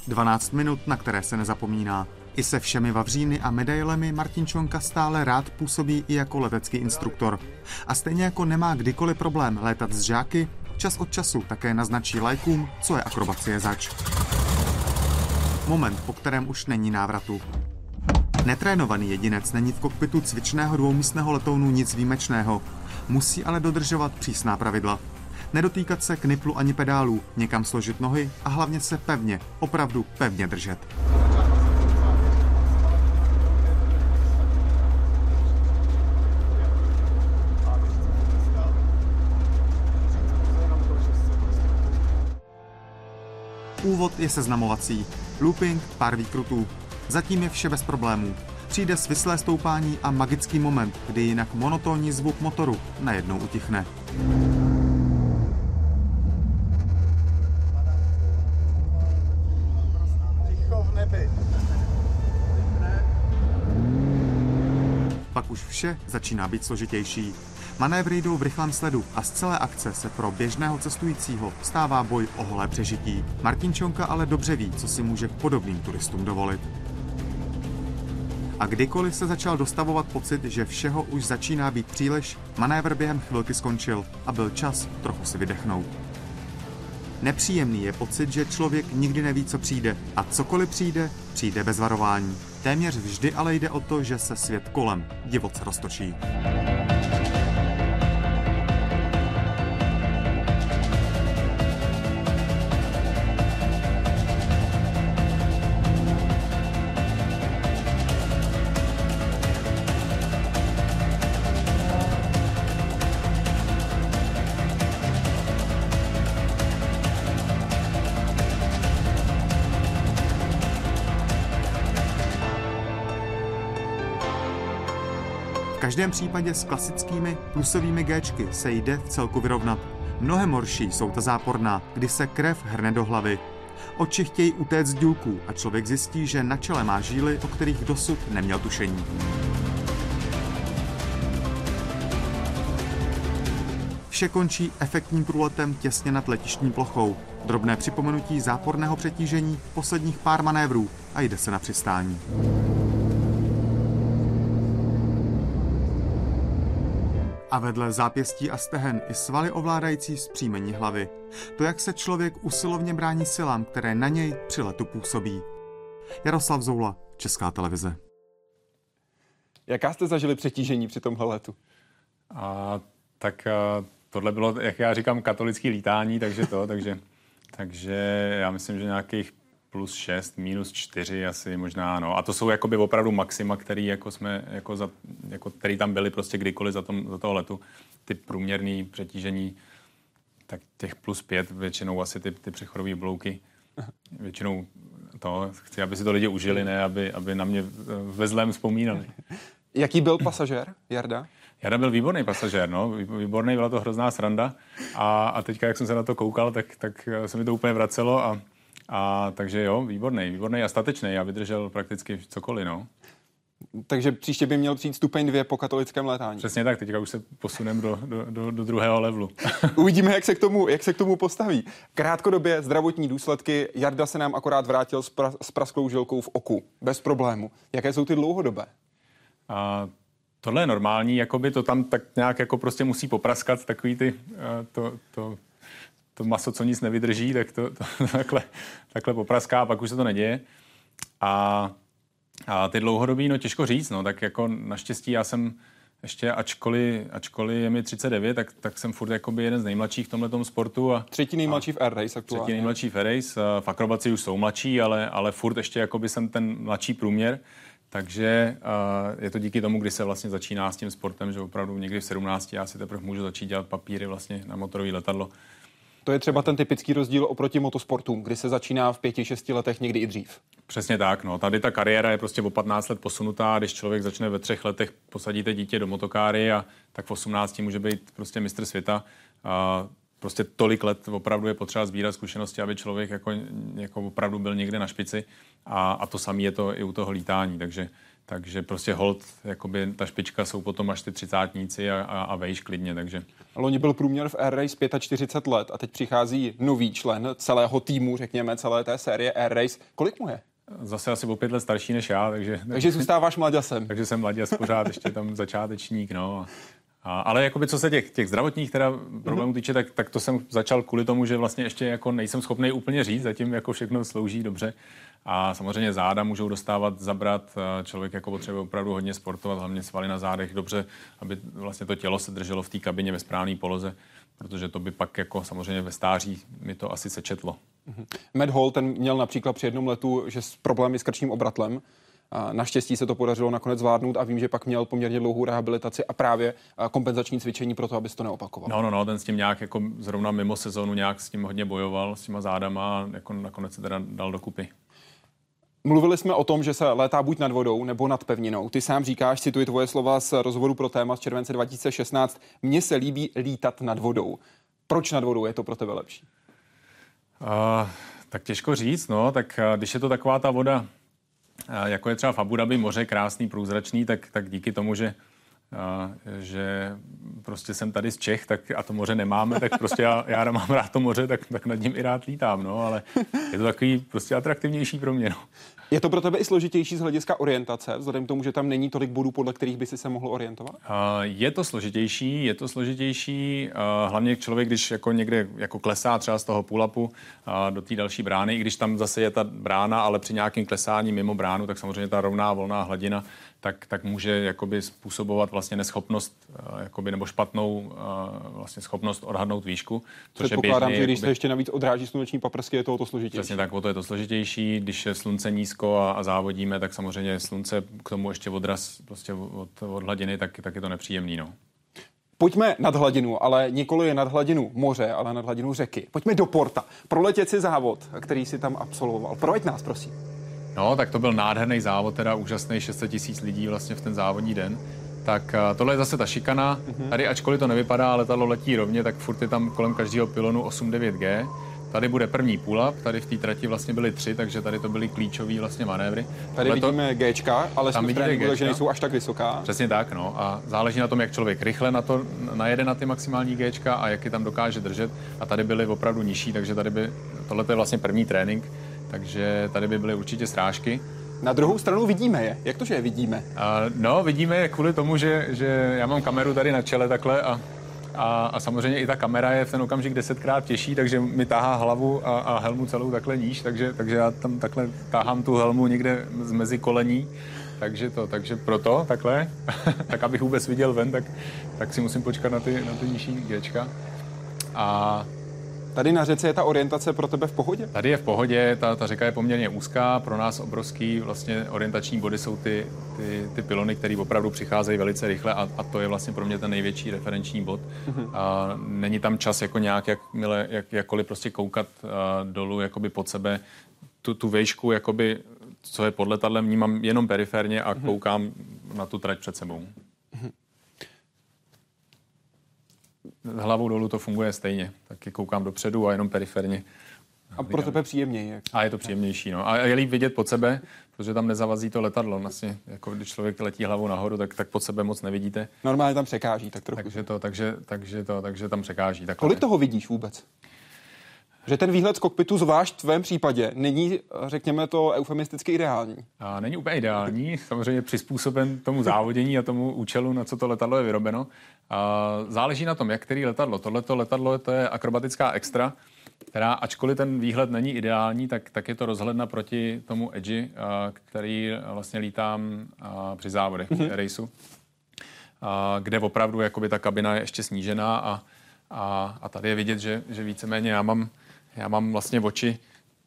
12 minut, na které se nezapomíná. I se všemi vavříny a medailemi Martin Čonka stále rád působí i jako letecký instruktor. A stejně jako nemá kdykoliv problém létat s žáky, Čas od času také naznačí lajkům, co je akrobacie zač. Moment, po kterém už není návratu. Netrénovaný jedinec není v kokpitu cvičného dvoumístného letounu nic výjimečného. Musí ale dodržovat přísná pravidla. Nedotýkat se kniplu ani pedálů, někam složit nohy a hlavně se pevně, opravdu pevně držet. Úvod je seznamovací. Looping, pár výkrutů. Zatím je vše bez problémů. Přijde svislé stoupání a magický moment, kdy jinak monotónní zvuk motoru najednou utichne. Pak už vše začíná být složitější. Manévry jdou v rychlém sledu a z celé akce se pro běžného cestujícího stává boj o holé přežití. Martin Čonka ale dobře ví, co si může podobným turistům dovolit. A kdykoliv se začal dostavovat pocit, že všeho už začíná být příliš, manévr během chvilky skončil a byl čas trochu si vydechnout. Nepříjemný je pocit, že člověk nikdy neví, co přijde a cokoliv přijde, přijde bez varování. Téměř vždy ale jde o to, že se svět kolem divoce roztočí. Každém případě s klasickými plusovými Gčky se jde v celku vyrovnat. Mnohem horší jsou ta záporná, kdy se krev hrne do hlavy. Oči chtějí utéct z důlků a člověk zjistí, že na čele má žíly, o kterých dosud neměl tušení. Vše končí efektním průletem těsně nad letištní plochou. Drobné připomenutí záporného přetížení, posledních pár manévrů a jde se na přistání. A vedle zápěstí a stehen i svaly ovládající zpříjmení hlavy. To, jak se člověk usilovně brání silám, které na něj při letu působí. Jaroslav Zoula, Česká televize. Jaká jste zažili přetížení při tomhle letu? A, tak a, tohle bylo, jak já říkám, katolický lítání, takže to, takže, takže já myslím, že nějakých plus 6, minus 4 asi možná, no. A to jsou jakoby opravdu maxima, který jako jsme, jako, za, jako který tam byly prostě kdykoliv za, tom, za toho letu. Ty průměrné přetížení, tak těch plus 5 většinou asi ty, ty přechodové blouky. Většinou to, chci, aby si to lidi užili, ne aby, aby na mě ve zlém vzpomínali. Jaký byl pasažér, Jarda? Jarda byl výborný pasažér, no. Výborný, byla to hrozná sranda. A, a teďka, jak jsem se na to koukal, tak, tak se mi to úplně vracelo a, a takže jo, výborný, výborný a statečný. Já vydržel prakticky cokoliv, no. Takže příště by měl přijít stupeň dvě po katolickém létání. Přesně tak, teďka už se posuneme do, do, do, do druhého levelu. Uvidíme, jak se, k tomu, jak se k tomu postaví. Krátkodobě zdravotní důsledky. Jarda se nám akorát vrátil s, pra, s prasklou žilkou v oku. Bez problému. Jaké jsou ty dlouhodobé? A tohle je normální, jakoby to tam tak nějak jako prostě musí popraskat, takový ty, to, to, to maso, co nic nevydrží, tak to, to takhle, takhle popraská a pak už se to neděje. A, a ty dlouhodobí, no těžko říct, no, tak jako naštěstí já jsem ještě, ačkoliv, ačkoliv je mi 39, tak, tak jsem furt jakoby jeden z nejmladších v tomhle sportu. A, třetí nejmladší v Air Race aktuálně. Třetí nejmladší v Air Race. V akrobaci už jsou mladší, ale, ale furt ještě jakoby jsem ten mladší průměr. Takže uh, je to díky tomu, kdy se vlastně začíná s tím sportem, že opravdu někdy v 17 já si teprve můžu začít dělat papíry vlastně na motorové letadlo. To je třeba ten typický rozdíl oproti motosportům, kdy se začíná v pěti, šesti letech, někdy i dřív. Přesně tak. No. Tady ta kariéra je prostě o 15 let posunutá. Když člověk začne ve třech letech, posadíte dítě do motokáry a tak v 18 může být prostě mistr světa. A prostě tolik let opravdu je potřeba sbírat zkušenosti, aby člověk jako, jako opravdu byl někde na špici. A, a to samé je to i u toho lítání. Takže takže prostě hold, jakoby ta špička jsou potom až ty třicátníci a, a, a vejš klidně, takže. Loni byl průměr v Air Race 45 let a teď přichází nový člen celého týmu, řekněme, celé té série Air Race. Kolik mu je? Zase asi o pět let starší než já, takže... Takže zůstáváš mladěsem. takže jsem mladěs pořád ještě tam začátečník, no. A, ale jakoby co se těch, těch zdravotních teda problémů týče, tak, tak to jsem začal kvůli tomu, že vlastně ještě jako nejsem schopný úplně říct, zatím jako všechno slouží dobře. A samozřejmě záda můžou dostávat, zabrat. Člověk jako potřebuje opravdu hodně sportovat, hlavně svaly na zádech dobře, aby vlastně to tělo se drželo v té kabině ve správné poloze, protože to by pak jako samozřejmě ve stáří mi to asi sečetlo. Mm-hmm. Matt Hall, ten měl například při jednom letu, že s problémy s krčním obratlem, Naštěstí se to podařilo nakonec zvládnout a vím, že pak měl poměrně dlouhou rehabilitaci a právě kompenzační cvičení pro to, aby se to neopakovalo. No, no, no, ten s tím nějak jako zrovna mimo sezónu nějak s tím hodně bojoval, s těma zádama a jako nakonec se teda dal dokupy. Mluvili jsme o tom, že se létá buď nad vodou nebo nad pevninou. Ty sám říkáš, cituji tvoje slova z rozhovoru pro téma z července 2016, mně se líbí lítat nad vodou. Proč nad vodou je to pro tebe lepší? Uh, tak těžko říct, no, tak když je to taková ta voda, jako je třeba v Abu Dhabi moře krásný, průzračný, tak, tak díky tomu, že že prostě jsem tady z Čech tak, a to moře nemáme, tak prostě já, já mám rád to moře, tak, tak nad ním i rád lítám, no, ale je to takový prostě atraktivnější pro mě. No. Je to pro tebe i složitější z hlediska orientace, vzhledem k tomu, že tam není tolik bodů, podle kterých by si se mohl orientovat? Uh, je to složitější, je to složitější, uh, hlavně člověk, když jako někde jako klesá třeba z toho půlapu uh, do té další brány, i když tam zase je ta brána, ale při nějakém klesání mimo bránu, tak samozřejmě ta rovná volná hladina tak, tak může jakoby způsobovat vlastně neschopnost jakoby, nebo špatnou vlastně schopnost odhadnout výšku. Což Předpokládám, je běžný, že když jakoby, se ještě navíc odráží sluneční paprsky, je to o to složitější. Přesně tak, o to je to složitější. Když je slunce nízko a, a závodíme, tak samozřejmě slunce k tomu ještě odraz prostě od, od hladiny, tak, tak je to nepříjemný. No. Pojďme nad hladinu, ale nikoli je nad hladinu moře, ale nad hladinu řeky. Pojďme do Porta. Proletět si závod, který si tam absolvoval. Proveď nás, prosím. No, tak to byl nádherný závod, teda úžasný 600 tisíc lidí vlastně v ten závodní den. tak a tohle je zase ta šikana. Tady, ačkoliv to nevypadá, letadlo letí rovně, tak furt je tam kolem každého pilonu 8-9G. Tady bude první pull-up, tady v té trati vlastně byly tři, takže tady to byly klíčové vlastně manévry. Tady Tohle to- vidíme Gčka, ale Tam jsme v vidíte tréninku, takže Gčka. nejsou až tak vysoká. Přesně tak, no. A záleží na tom, jak člověk rychle na to najede na ty maximální Gčka a jak je tam dokáže držet. A tady byly opravdu nižší, takže tady by, tohle je vlastně první trénink, takže tady by byly určitě srážky. Na druhou stranu vidíme je. Jak to, že je vidíme? A, no, vidíme je kvůli tomu, že, že já mám kameru tady na čele takhle a, a, a samozřejmě i ta kamera je v ten okamžik desetkrát těžší, takže mi tahá hlavu a, a helmu celou takhle níž, takže, takže já tam takhle tahám tu helmu někde mezi kolení. Takže to, takže proto takhle, tak abych vůbec viděl ven, tak, tak si musím počkat na ty, na ty nižší Gčka. A Tady na řece je ta orientace pro tebe v pohodě? Tady je v pohodě, ta, ta řeka je poměrně úzká, pro nás obrovský vlastně orientační body jsou ty, ty, ty pilony, které opravdu přicházejí velice rychle a, a to je vlastně pro mě ten největší referenční bod. Mhm. A není tam čas jako nějak, jak, mile, jak, jakkoliv prostě koukat a, dolů jakoby pod sebe. Tu, tu vejšku, jakoby, co je pod letadlem, vnímám jenom periferně a Mhm. koukám na tu trať před sebou. Hlavou dolů to funguje stejně, taky koukám dopředu a jenom periferně. A pro tebe příjemněji. Jak? A je to příjemnější, no. A je líp vidět pod sebe, protože tam nezavazí to letadlo. Vlastně, jako když člověk letí hlavou nahoru, tak, tak pod sebe moc nevidíte. Normálně tam překáží, tak trochu. Takže to, takže, takže to, takže tam překáží. Takhle. Kolik toho vidíš vůbec? Že ten výhled z kokpitu, zvlášť v tvém případě, není, řekněme to, eufemisticky ideální. A není úplně ideální, samozřejmě přizpůsoben tomu závodění a tomu účelu, na co to letadlo je vyrobeno. A záleží na tom, jak který letadlo. Tohleto letadlo to je akrobatická extra, která, ačkoliv ten výhled není ideální, tak, tak je to rozhledna proti tomu edži, který vlastně lítám při závodech, mm-hmm. a, kde opravdu jakoby ta kabina je ještě snížená a, a, a tady je vidět, že, že víceméně já mám, já mám vlastně oči,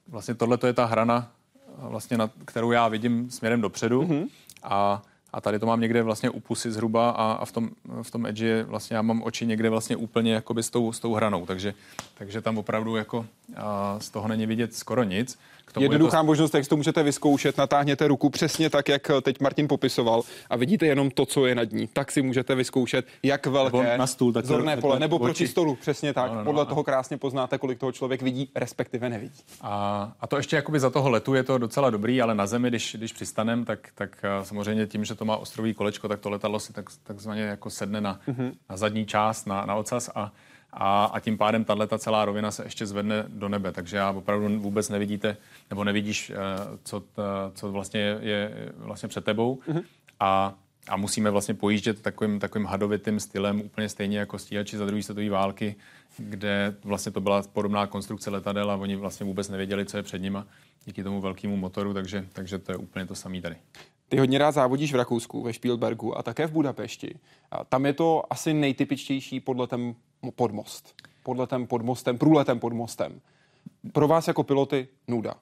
vlastně tohle je ta hrana, vlastně na, kterou já vidím směrem dopředu mm-hmm. a, a tady to mám někde vlastně u pusy zhruba a, a v, tom, v tom edge je vlastně já mám oči někde vlastně úplně jakoby s tou, s tou hranou, takže, takže tam opravdu jako a, z toho není vidět skoro nic. K tomu je Jednoduchá to, možnost, jak si to můžete vyzkoušet, natáhněte ruku přesně tak, jak teď Martin popisoval a vidíte jenom to, co je nad ní. Tak si můžete vyzkoušet, jak velké Nebo na stůl, tak zorné to- pole, nebo proti stolu, přesně tak. No, no, no, Podle a- toho krásně poznáte, kolik toho člověk vidí, respektive nevidí. A, a to ještě jakoby za toho letu je to docela dobrý, ale na zemi, když, když přistanem, tak, tak a, samozřejmě tím, že to má ostrový kolečko, tak to letadlo si tak, takzvaně jako sedne na, mm-hmm. na zadní část, na, na ocas a, a, a tím pádem tahle ta celá rovina se ještě zvedne do nebe, takže já opravdu vůbec nevidíte, nebo nevidíš, eh, co, ta, co vlastně je, je vlastně před tebou. Mm-hmm. A a musíme vlastně pojíždět takovým, takovým hadovitým stylem, úplně stejně jako stíhači za druhé světové války, kde vlastně to byla podobná konstrukce letadel a oni vlastně vůbec nevěděli, co je před nima díky tomu velkému motoru, takže, takže to je úplně to samé tady. Ty hodně rád závodíš v Rakousku, ve Spielbergu a také v Budapešti. A tam je to asi nejtypičtější podletem podmost. Podletem pod mostem, průletem pod mostem. Pro vás jako piloty nuda.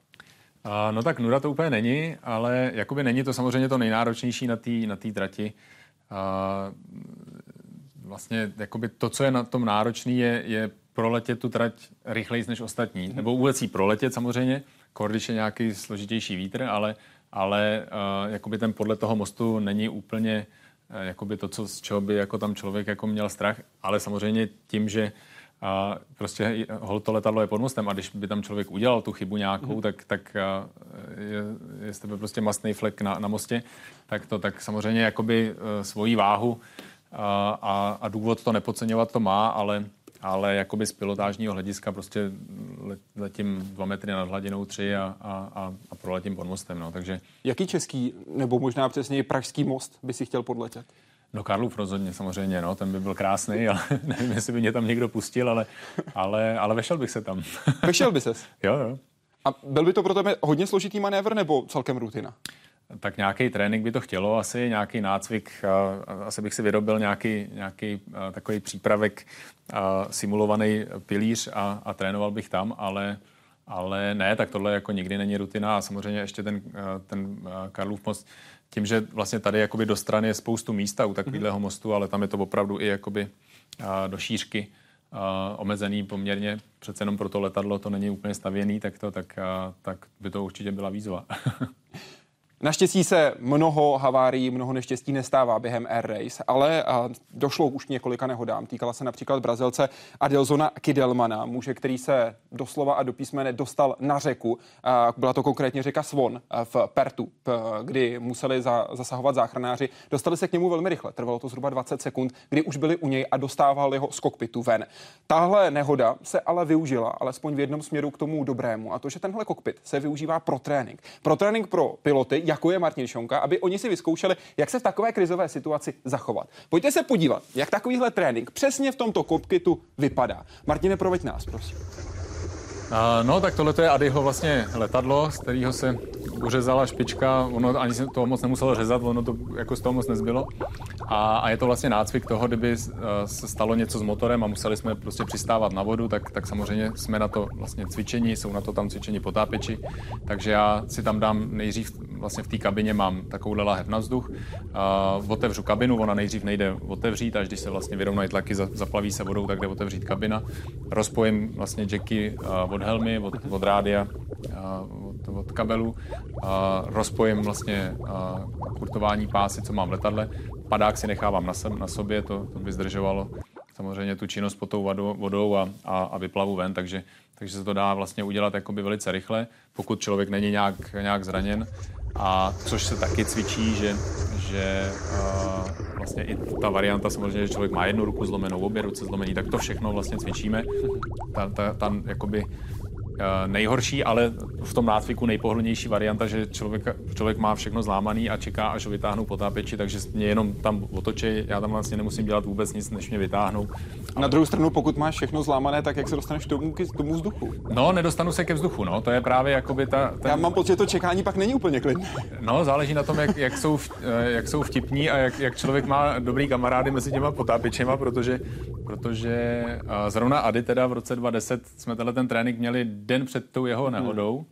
A, no tak nuda to úplně není, ale jakoby není to samozřejmě to nejnáročnější na té na tý trati. A, vlastně jakoby to, co je na tom náročný, je, je proletět tu trať rychleji než ostatní. Mm-hmm. Nebo vůbec jí proletět samozřejmě, když je nějaký složitější vítr, ale, ale uh, jakoby ten podle toho mostu není úplně uh, jakoby to, co, z čeho by jako tam člověk jako měl strach, ale samozřejmě tím, že a prostě hol to letadlo je pod mostem a když by tam člověk udělal tu chybu nějakou, mm. tak, tak je, je z tebe prostě mastný flek na, na mostě, tak to tak samozřejmě jakoby svoji váhu a, a, a důvod to nepodceňovat to má, ale, ale jakoby z pilotážního hlediska prostě let, letím dva metry nad hladinou tři a, a, a, a proletím pod mostem, no, takže Jaký český, nebo možná přesněji pražský most by si chtěl podletět? No Karlův rozhodně samozřejmě, no, ten by byl krásný, ale nevím, jestli by mě tam někdo pustil, ale, ale, ale vešel bych se tam. Vešel by ses. jo, jo. A byl by to pro tebe hodně složitý manévr nebo celkem rutina? Tak nějaký trénink by to chtělo, asi nějaký nácvik, asi bych si vyrobil nějaký, nějaký takový přípravek, simulovaný pilíř a, a trénoval bych tam, ale, ale ne, tak tohle jako nikdy není rutina. A samozřejmě ještě ten, ten Karlův most, tím, že vlastně tady jakoby do strany je spoustu místa u takového mostu, ale tam je to opravdu i jakoby do šířky omezený poměrně, přece jenom pro to letadlo to není úplně stavěný, tak, to, tak, tak by to určitě byla výzva. Naštěstí se mnoho havárií, mnoho neštěstí nestává během Air Race, ale došlo už několika nehodám. Týkala se například Brazilce Adilzona Kidelmana, muže, který se doslova a do písmene dostal na řeku. Byla to konkrétně řeka Svon v Pertu, kdy museli za, zasahovat záchranáři. Dostali se k němu velmi rychle, trvalo to zhruba 20 sekund, kdy už byli u něj a dostávali ho z kokpitu ven. Tahle nehoda se ale využila, alespoň v jednom směru k tomu dobrému, a to, že tenhle kokpit se využívá pro trénink. Pro trénink pro piloty, jako je Martin Šonka, aby oni si vyzkoušeli, jak se v takové krizové situaci zachovat. Pojďte se podívat, jak takovýhle trénink přesně v tomto kokpitu vypadá. Martine, proveď nás, prosím. No, tak tohle je Adyho vlastně letadlo, z kterého se uřezala špička, ono ani se toho moc nemuselo řezat, ono to jako z toho moc nezbylo. A, a je to vlastně nácvik toho, kdyby eh, se stalo něco s motorem a museli jsme prostě přistávat na vodu, tak, tak samozřejmě jsme na to vlastně cvičení, jsou na to tam cvičení potápěči, takže já si tam dám nejdřív vlastně v té kabině mám takovou lahev na vzduch, uh, otevřu kabinu, ona nejdřív nejde otevřít, až když se vlastně vyrovnají tlaky, zaplaví se vodou, tak jde otevřít kabina. Rozpojím vlastně jacky od helmy, od, od rádia, od, od kabelu, rozpojím vlastně kurtování pásy, co mám v letadle, padák si nechávám na, sem, na sobě, to, to by zdržovalo. Samozřejmě tu činnost pod tou vodou, vodou a, a, a vyplavu ven, takže, takže se to dá vlastně udělat jakoby velice rychle, pokud člověk není nějak, nějak zraněn a což se taky cvičí, že, že uh, vlastně i ta varianta samozřejmě, že člověk má jednu ruku zlomenou, obě ruce zlomený, tak to všechno vlastně cvičíme. Ta, ta, ta jakoby nejhorší, ale v tom nácviku nejpohodlnější varianta, že člověk, člověk má všechno zlámaný a čeká, až ho vytáhnou potápěči, takže mě jenom tam otočí, já tam vlastně nemusím dělat vůbec nic, než mě vytáhnou. Ale... Na druhou stranu, pokud máš všechno zlámané, tak jak se dostaneš k tomu, k tomu vzduchu? No, nedostanu se ke vzduchu, no, to je právě jakoby ta... Ten... Já mám pocit, že to čekání pak není úplně klidné. No, záleží na tom, jak, jak, jsou, eh, jak jsou vtipní a jak, jak člověk má dobrý kamarády mezi těma potápěčema, protože, protože eh, zrovna Ady teda v roce 2010 jsme tenhle ten trénink měli den před tou jeho nehodou hmm.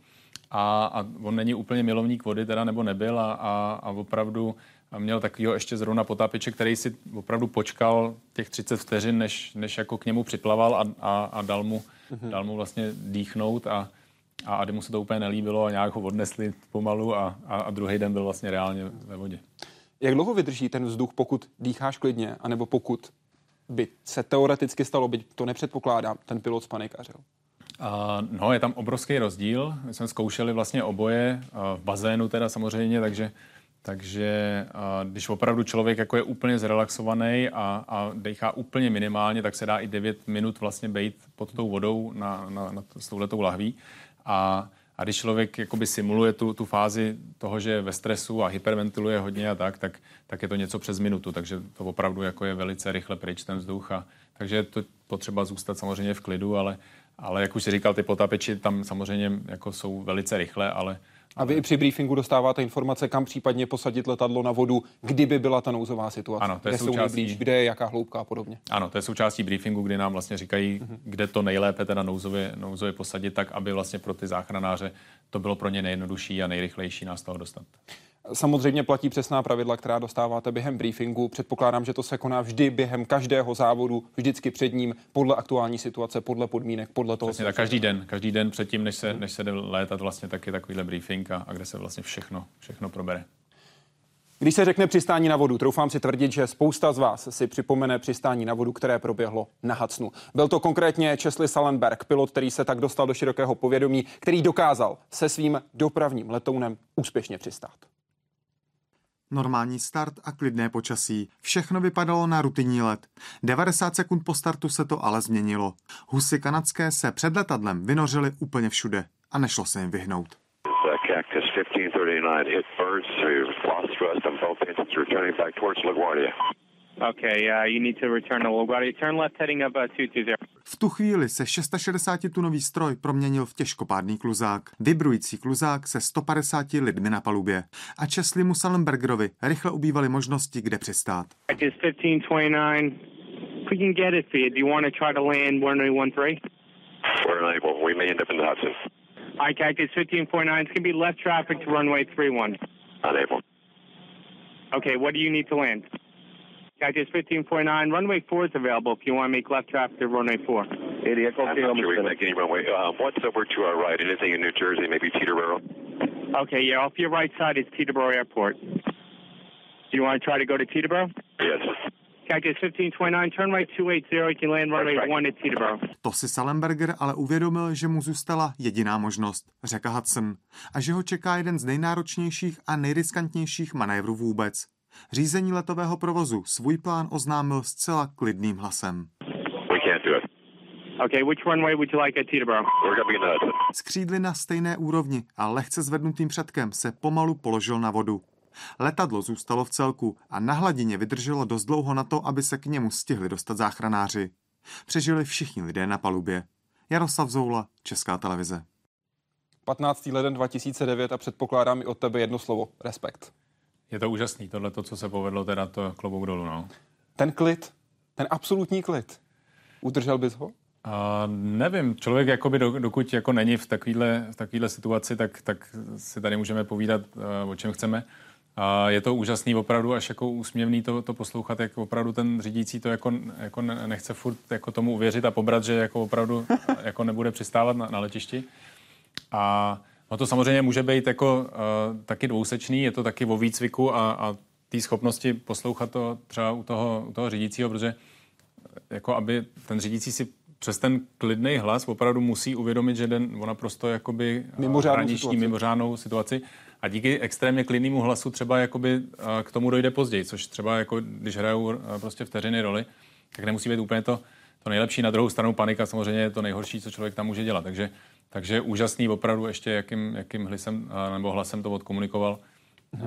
a, a on není úplně milovník vody teda, nebo nebyl a, a, a opravdu měl takového ještě zrovna potápěče, který si opravdu počkal těch 30 vteřin, než, než jako k němu připlaval a, a, a dal, mu, hmm. dal mu vlastně dýchnout a, a Ady mu se to úplně nelíbilo a nějak ho odnesli pomalu a, a, a druhý den byl vlastně reálně ve vodě. Jak dlouho vydrží ten vzduch, pokud dýcháš klidně, anebo pokud by se teoreticky stalo, byť to nepředpokládám, ten pilot spanikařil? Uh, no, je tam obrovský rozdíl. My jsme zkoušeli vlastně oboje uh, v bazénu teda samozřejmě, takže, takže uh, když opravdu člověk jako je úplně zrelaxovaný a, a dechá úplně minimálně, tak se dá i 9 minut vlastně být pod tou vodou na, na, na s touhletou lahví. A, a když člověk jakoby simuluje tu, tu fázi toho, že je ve stresu a hyperventiluje hodně a tak, tak, tak je to něco přes minutu, takže to opravdu jako je velice rychle pryč ten vzduch. A, takže je to potřeba zůstat samozřejmě v klidu, ale, ale jak už si říkal, ty potapeči tam samozřejmě jako jsou velice rychle, ale a vy i při briefingu dostáváte informace, kam případně posadit letadlo na vodu, kdyby byla ta nouzová situace. Ano, to je kde součástí... jsou nejblíž, kde je jaká hloubka a podobně. Ano, to je součástí briefingu, kdy nám vlastně říkají, uh-huh. kde to nejlépe teda nouzově, nouzově posadit, tak aby vlastně pro ty záchranáře to bylo pro ně nejjednodušší a nejrychlejší nás toho dostat. Samozřejmě platí přesná pravidla, která dostáváte během briefingu. Předpokládám, že to se koná vždy během každého závodu, vždycky před ním, podle aktuální situace, podle podmínek, podle toho. Přesně, tak každý den, každý den předtím, než se, než se jde létat, vlastně taky takovýhle briefing a, a kde se vlastně všechno, všechno probere. Když se řekne přistání na vodu, troufám si tvrdit, že spousta z vás si připomene přistání na vodu, které proběhlo na Hacnu. Byl to konkrétně Chesley Salenberg, pilot, který se tak dostal do širokého povědomí, který dokázal se svým dopravním letounem úspěšně přistát. Normální start a klidné počasí. Všechno vypadalo na rutinní let. 90 sekund po startu se to ale změnilo. Husy kanadské se před letadlem vynořily úplně všude a nešlo se jim vyhnout. Cactus 1539 hit birds, so lost thrust on both engines returning back towards LaGuardia. Okay, uh, you need to return to LaGuardia. Turn left heading up uh, 220. V tu chvíli se 660-tunový stroj proměnil v těžkopádný kluzák. Vibrující kluzák se 150 lidmi na palubě. A Česlimu Salenbergerovi rychle ubývaly možnosti, kde přistát. Cactus 1529, we can get it for you. Do you want to try to land runway 13? We're unable. We may end up in the Hudson. Hi, Cactus 1549. It's going to be left traffic to runway 31. Unable. Okay, what do you need to land? Cactus 1549, runway 4 is available if you want to make left traffic to runway 4. Idiot, okay, I'm not sure we make any runway. Uh, what's over to our right? Anything in New Jersey, maybe Teterboro? Okay, yeah, off your right side is Teterboro Airport. Do you want to try to go to Teterboro? Yes. Cactus 1529, turn right 280, you can land runway 1 at Teterboro. To si Salenberger ale uvědomil, že mu zůstala jediná možnost, řekl Hudson, a že ho čeká jeden z nejnáročnějších a nejriskantnějších manévrů vůbec. Řízení letového provozu svůj plán oznámil zcela klidným hlasem. We can't do it. Okay, which runway would you like at Teterboro? We're going to be in the Hudson. Z křídly na stejné úrovni a lehce zvednutým předkem se pomalu položil na vodu. Letadlo zůstalo v celku a na hladině vydrželo dost dlouho na to, aby se k němu stihli dostat záchranáři. Přežili všichni lidé na palubě. Jaroslav Zoula, Česká televize. 15. leden 2009 a předpokládám i od tebe jedno slovo. Respekt. Je to úžasný, tohle to, co se povedlo, teda to klobouk dolů, no. Ten klid, ten absolutní klid. Udržel bys ho? A nevím, člověk jakoby do, dokud jako není v takovéhle, v takovéhle situaci, tak, tak si tady můžeme povídat, uh, o čem chceme. A je to úžasný opravdu, až jako úsměvný to, to poslouchat, jak opravdu ten řídící to jako, jako nechce furt jako tomu uvěřit a pobrat, že jako opravdu jako nebude přistávat na, na letišti. A no to samozřejmě může být jako uh, taky dvousečný, je to taky o výcviku a, a té schopnosti poslouchat to třeba u toho, u toho řídícího, protože jako aby ten řídící si přes ten klidný hlas opravdu musí uvědomit, že den o naprosto jakoby mimořádnou hraniční, situaci. mimořádnou situaci. A díky extrémně klidnému hlasu třeba jakoby k tomu dojde později, což třeba jako když hrajou prostě vteřiny roli, tak nemusí být úplně to, to nejlepší. Na druhou stranu panika samozřejmě je to nejhorší, co člověk tam může dělat. Takže, takže úžasný opravdu ještě, jakým, jakým hlasem, nebo hlasem to odkomunikoval.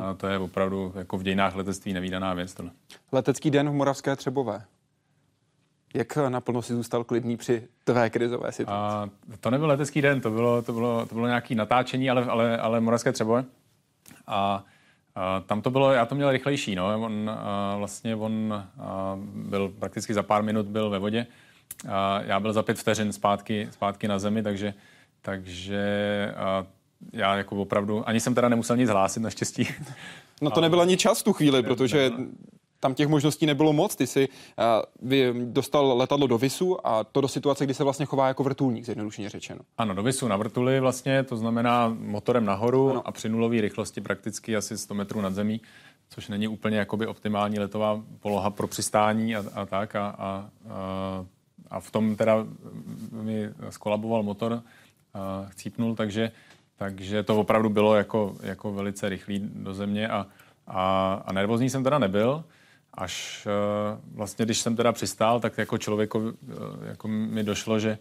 A to je opravdu jako v dějinách letectví nevídaná věc. Tohle. Letecký den v Moravské Třebové. Jak naplno si zůstal klidný při tvé krizové situaci? A to nebyl letecký den, to bylo, to bylo, to bylo nějaké natáčení, ale, ale, ale Moravské Třebové. A, a tam to bylo, já to měl rychlejší, no. On a, vlastně on a, byl prakticky za pár minut byl ve vodě. A já byl za pět vteřin zpátky, zpátky na zemi, takže, takže a, já jako opravdu, ani jsem teda nemusel nic hlásit naštěstí. No to nebyl ani čas v tu chvíli, protože tam těch možností nebylo moc. Ty si uh, vy dostal letadlo do Visu a to do situace, kdy se vlastně chová jako vrtulník, zjednodušeně řečeno. Ano, do Visu na vrtuli vlastně, to znamená motorem nahoru ano. a při nulové rychlosti prakticky asi 100 metrů nad zemí, což není úplně jakoby optimální letová poloha pro přistání a, a tak. A, a, a v tom teda mi skolaboval motor, a chcípnul, takže, takže to opravdu bylo jako, jako velice rychlý do země a, a, a nervózní jsem teda nebyl. Až vlastně, když jsem teda přistál, tak jako člověko jako mi došlo, že,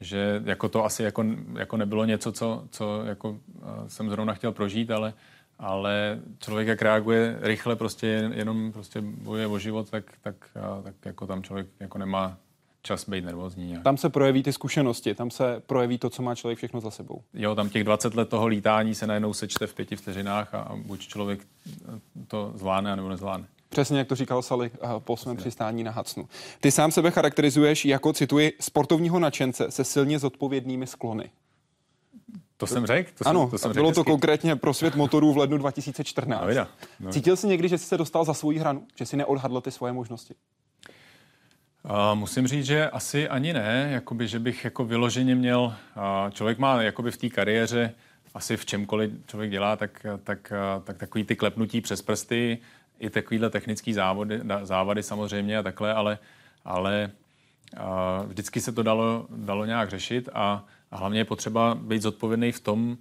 že jako to asi jako, jako nebylo něco, co, co jako jsem zrovna chtěl prožít, ale, ale člověk, jak reaguje rychle, prostě jenom prostě bojuje o život, tak, tak, tak jako tam člověk jako nemá čas být nervózní. Nějak. Tam se projeví ty zkušenosti, tam se projeví to, co má člověk všechno za sebou. Jo, tam těch 20 let toho lítání se najednou sečte v pěti vteřinách a, a buď člověk to zvládne, nebo nezvládne. Přesně, jak to říkal Sally po svém přistání na Hacnu. Ty sám sebe charakterizuješ jako, cituji, sportovního nadšence se silně zodpovědnými sklony. To jsem řekl? To ano, jsem, to jsem bylo řekl to konkrétně pro svět motorů v lednu 2014. No, vida, no. Cítil jsi někdy, že jsi se dostal za svoji hranu? Že jsi neodhadl ty svoje možnosti? Musím říct, že asi ani ne, jakoby, že bych jako vyloženě měl, člověk má jakoby v té kariéře asi v čemkoliv člověk dělá, tak, tak, tak takový ty klepnutí přes prsty, i takovýhle technický závody, závady samozřejmě a takhle, ale, ale a vždycky se to dalo, dalo nějak řešit a, a hlavně je potřeba být zodpovědný v tom,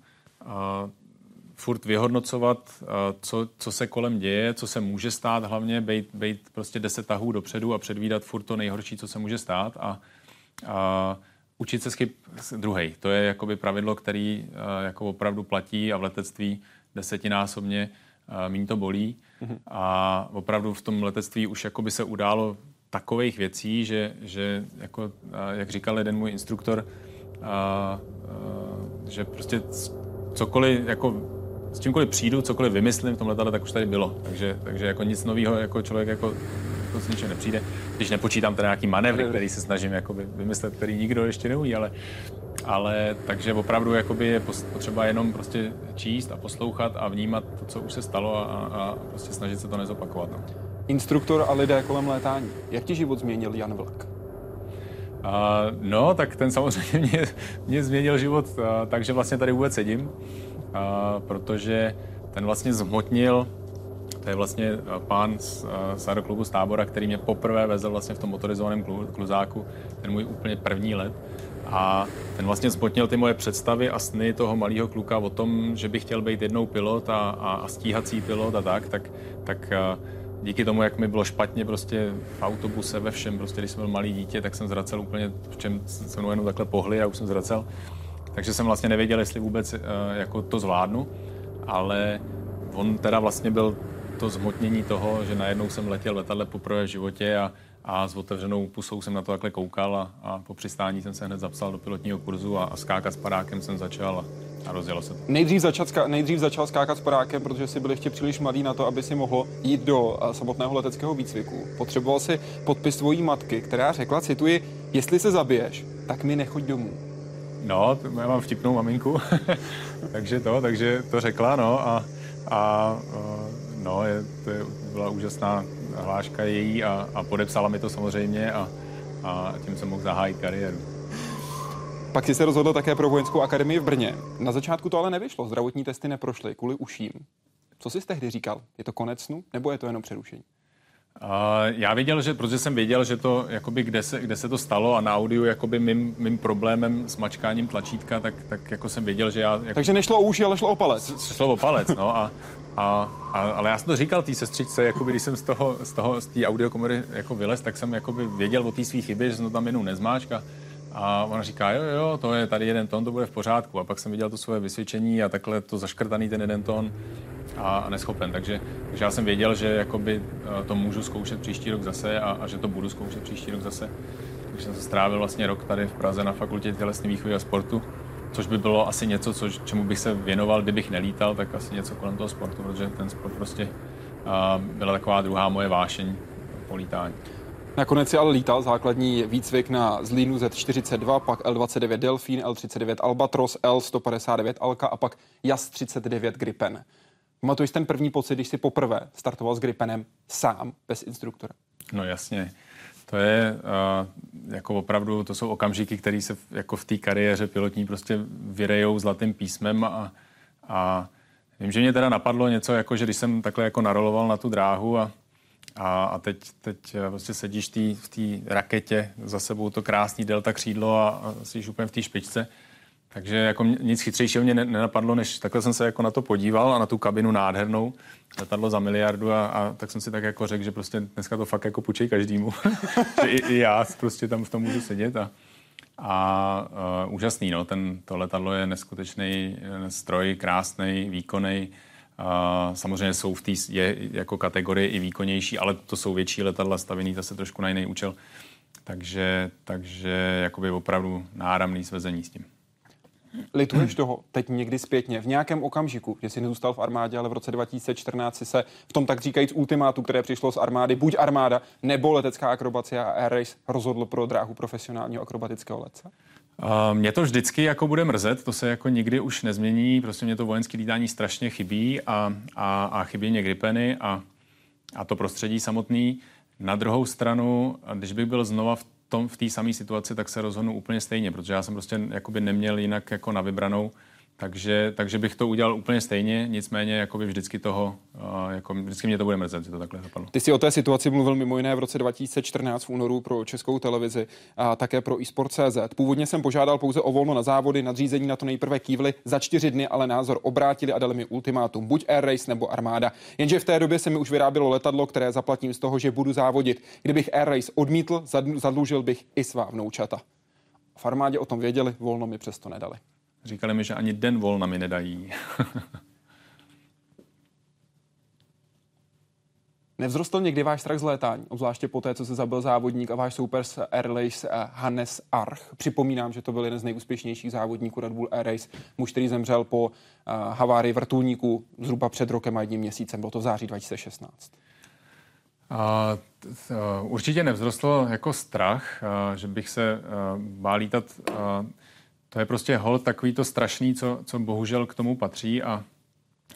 furt vyhodnocovat, co, co se kolem děje, co se může stát, hlavně být, být prostě deset tahů dopředu a předvídat furt to nejhorší, co se může stát a, a učit se chyb druhý. To je jakoby pravidlo, který jako opravdu platí a v letectví desetinásobně méně to bolí. Mm-hmm. A opravdu v tom letectví už jakoby se událo takových věcí, že, že jako, jak říkal jeden můj instruktor, a, a, že prostě cokoliv, jako, s čímkoliv přijdu, cokoliv vymyslím v tom letadle, tak už tady bylo. Takže, takže jako nic nového jako člověk jako, jako s ničem nepřijde. Když nepočítám teda nějaký manévry, který se snažím jakoby vymyslet, který nikdo ještě neumí, ale, ale takže opravdu jakoby je potřeba jenom prostě číst a poslouchat a vnímat to, co už se stalo a, a prostě snažit se to nezopakovat. No. Instruktor a lidé kolem létání. Jak ti život změnil Jan Vlk? Uh, no, tak ten samozřejmě mě, mě změnil život uh, takže vlastně tady vůbec sedím. Protože ten vlastně zhmotnil to je vlastně pán z, z aeroklubu z tábora, který mě poprvé vezl vlastně v tom motorizovaném kluzáku, ten můj úplně první let. A ten vlastně zbotnil ty moje představy a sny toho malého kluka o tom, že bych chtěl být jednou pilot a, a, a stíhací pilot a tak, tak, tak díky tomu, jak mi bylo špatně prostě v autobuse, ve všem, prostě když jsem byl malý dítě, tak jsem zracel úplně, v čem se mnou jenom takhle pohli a už jsem zracel. Takže jsem vlastně nevěděl, jestli vůbec uh, jako to zvládnu, ale on teda vlastně byl to zhmotnění toho, že najednou jsem letěl letadle poprvé v životě a, a s otevřenou pusou jsem na to takhle koukal a, a po přistání jsem se hned zapsal do pilotního kurzu a, a skákat s padákem jsem začal a, rozjelo se to. Nejdřív, začal, nejdřív začal skákat s padákem, protože si byl ještě příliš mladý na to, aby si mohl jít do samotného leteckého výcviku. Potřeboval si podpis svojí matky, která řekla, cituji, jestli se zabiješ, tak mi nechoď domů. No, já mám vtipnou maminku, takže to, takže to řekla, no a, a no, je, to je, byla úžasná hláška její a, a podepsala mi to samozřejmě a, a tím jsem mohl zahájit kariéru. Pak jsi se rozhodl také pro vojenskou akademii v Brně. Na začátku to ale nevyšlo, zdravotní testy neprošly kvůli uším. Co jsi tehdy říkal? Je to konec snu, nebo je to jenom přerušení? Uh, já věděl, že, protože jsem věděl, že to, jakoby, kde, se, kde se to stalo a na audiu jakoby mým, mým problémem s mačkáním tlačítka, tak, tak jako jsem věděl, že já... Jako, Takže nešlo o uši, ale šlo o palec. Šlo o palec, no a, a, a, ale já jsem to říkal té sestřičce, jakoby, když jsem z toho, z toho, z té audiokomory jako vylez, tak jsem jakoby věděl o té své chybě, že jsem to tam jenom nezmáčka. A ona říká, jo, jo, to je tady jeden ton, to bude v pořádku. A pak jsem viděl to svoje vysvědčení a takhle to zaškrtaný ten jeden ton a, a neschopen. Takže, takže já jsem věděl, že jakoby eh, to můžu zkoušet příští rok zase a, a že to budu zkoušet příští rok zase. Takže jsem se strávil vlastně rok tady v Praze na fakultě tělesné výchovy a sportu, což by bylo asi něco, co, čemu bych se věnoval, kdybych nelítal, tak asi něco kolem toho sportu, protože ten sport prostě byla taková druhá moje vášeň po lítání. Nakonec si ale lítal základní výcvik na Zlínu Z42, pak L29 Delfín, L39 Albatros, L159 Alka a pak JAS 39 Gripen. Pamatuješ ten první pocit, když jsi poprvé startoval s Gripenem sám, bez instruktora? No jasně. To je uh, jako opravdu, to jsou okamžiky, které se v, jako v té kariéře pilotní prostě vyrejou zlatým písmem a, a vím, že mě teda napadlo něco, jako že když jsem takhle jako naroloval na tu dráhu a a, a teď, teď vlastně sedíš tý, v té raketě, za sebou to krásný delta křídlo a, a jsi úplně v té špičce. Takže jako nic chytřejšího mě nenapadlo, než takhle jsem se jako na to podíval a na tu kabinu nádhernou, letadlo za miliardu a, a tak jsem si tak jako řekl, že prostě dneska to fakt jako půjčej každému. že i, i, já prostě tam v tom můžu sedět a, a uh, úžasný, no, ten, to letadlo je neskutečný stroj, krásný, výkonný. Samozřejmě jsou v té jako kategorii i výkonnější, ale to jsou větší letadla stavěný zase trošku na jiný účel. Takže, takže jakoby opravdu náramný svezení s tím. Lituješ toho teď někdy zpětně, v nějakém okamžiku, že jsi nezůstal v armádě, ale v roce 2014 si se v tom tak říkajíc ultimátu, které přišlo z armády, buď armáda nebo letecká akrobacie a Air Race rozhodl pro dráhu profesionálního akrobatického letce? Mě to vždycky jako bude mrzet, to se jako nikdy už nezmění, prostě mě to vojenské lítání strašně chybí a, a, a chybí mě gripeny a, a to prostředí samotný. Na druhou stranu, když bych byl znova v tom, v té samé situaci, tak se rozhodnu úplně stejně, protože já jsem prostě jakoby neměl jinak jako na vybranou. Takže, takže bych to udělal úplně stejně, nicméně jako by vždycky toho, jako vždycky mě to bude mrzet, že to takhle zapadlo. Ty jsi o té situaci mluvil mimo jiné v roce 2014 v únoru pro českou televizi a také pro eSport.cz. Původně jsem požádal pouze o volno na závody, nadřízení na to nejprve kývli za čtyři dny, ale názor obrátili a dali mi ultimátum, buď Air Race nebo armáda. Jenže v té době se mi už vyrábělo letadlo, které zaplatím z toho, že budu závodit. Kdybych Air Race odmítl, zadlužil bych i svá vnoučata. V armádě o tom věděli, volno mi přesto nedali. Říkali mi, že ani den volna mi nedají. Nevzrostl někdy váš strach z létání, obzvláště po té, co se zabil závodník a váš souper z Air Race eh, Hannes Arch. Připomínám, že to byl jeden z nejúspěšnějších závodníků Red Bull Air Race, muž, který zemřel po uh, havárii vrtulníku zhruba před rokem a jedním měsícem, bylo to v září 2016. A, t, t, určitě nevzrostl jako strach, a, že bych se a, bál lítat. A, to je prostě hol takový to strašný, co, co bohužel k tomu patří a,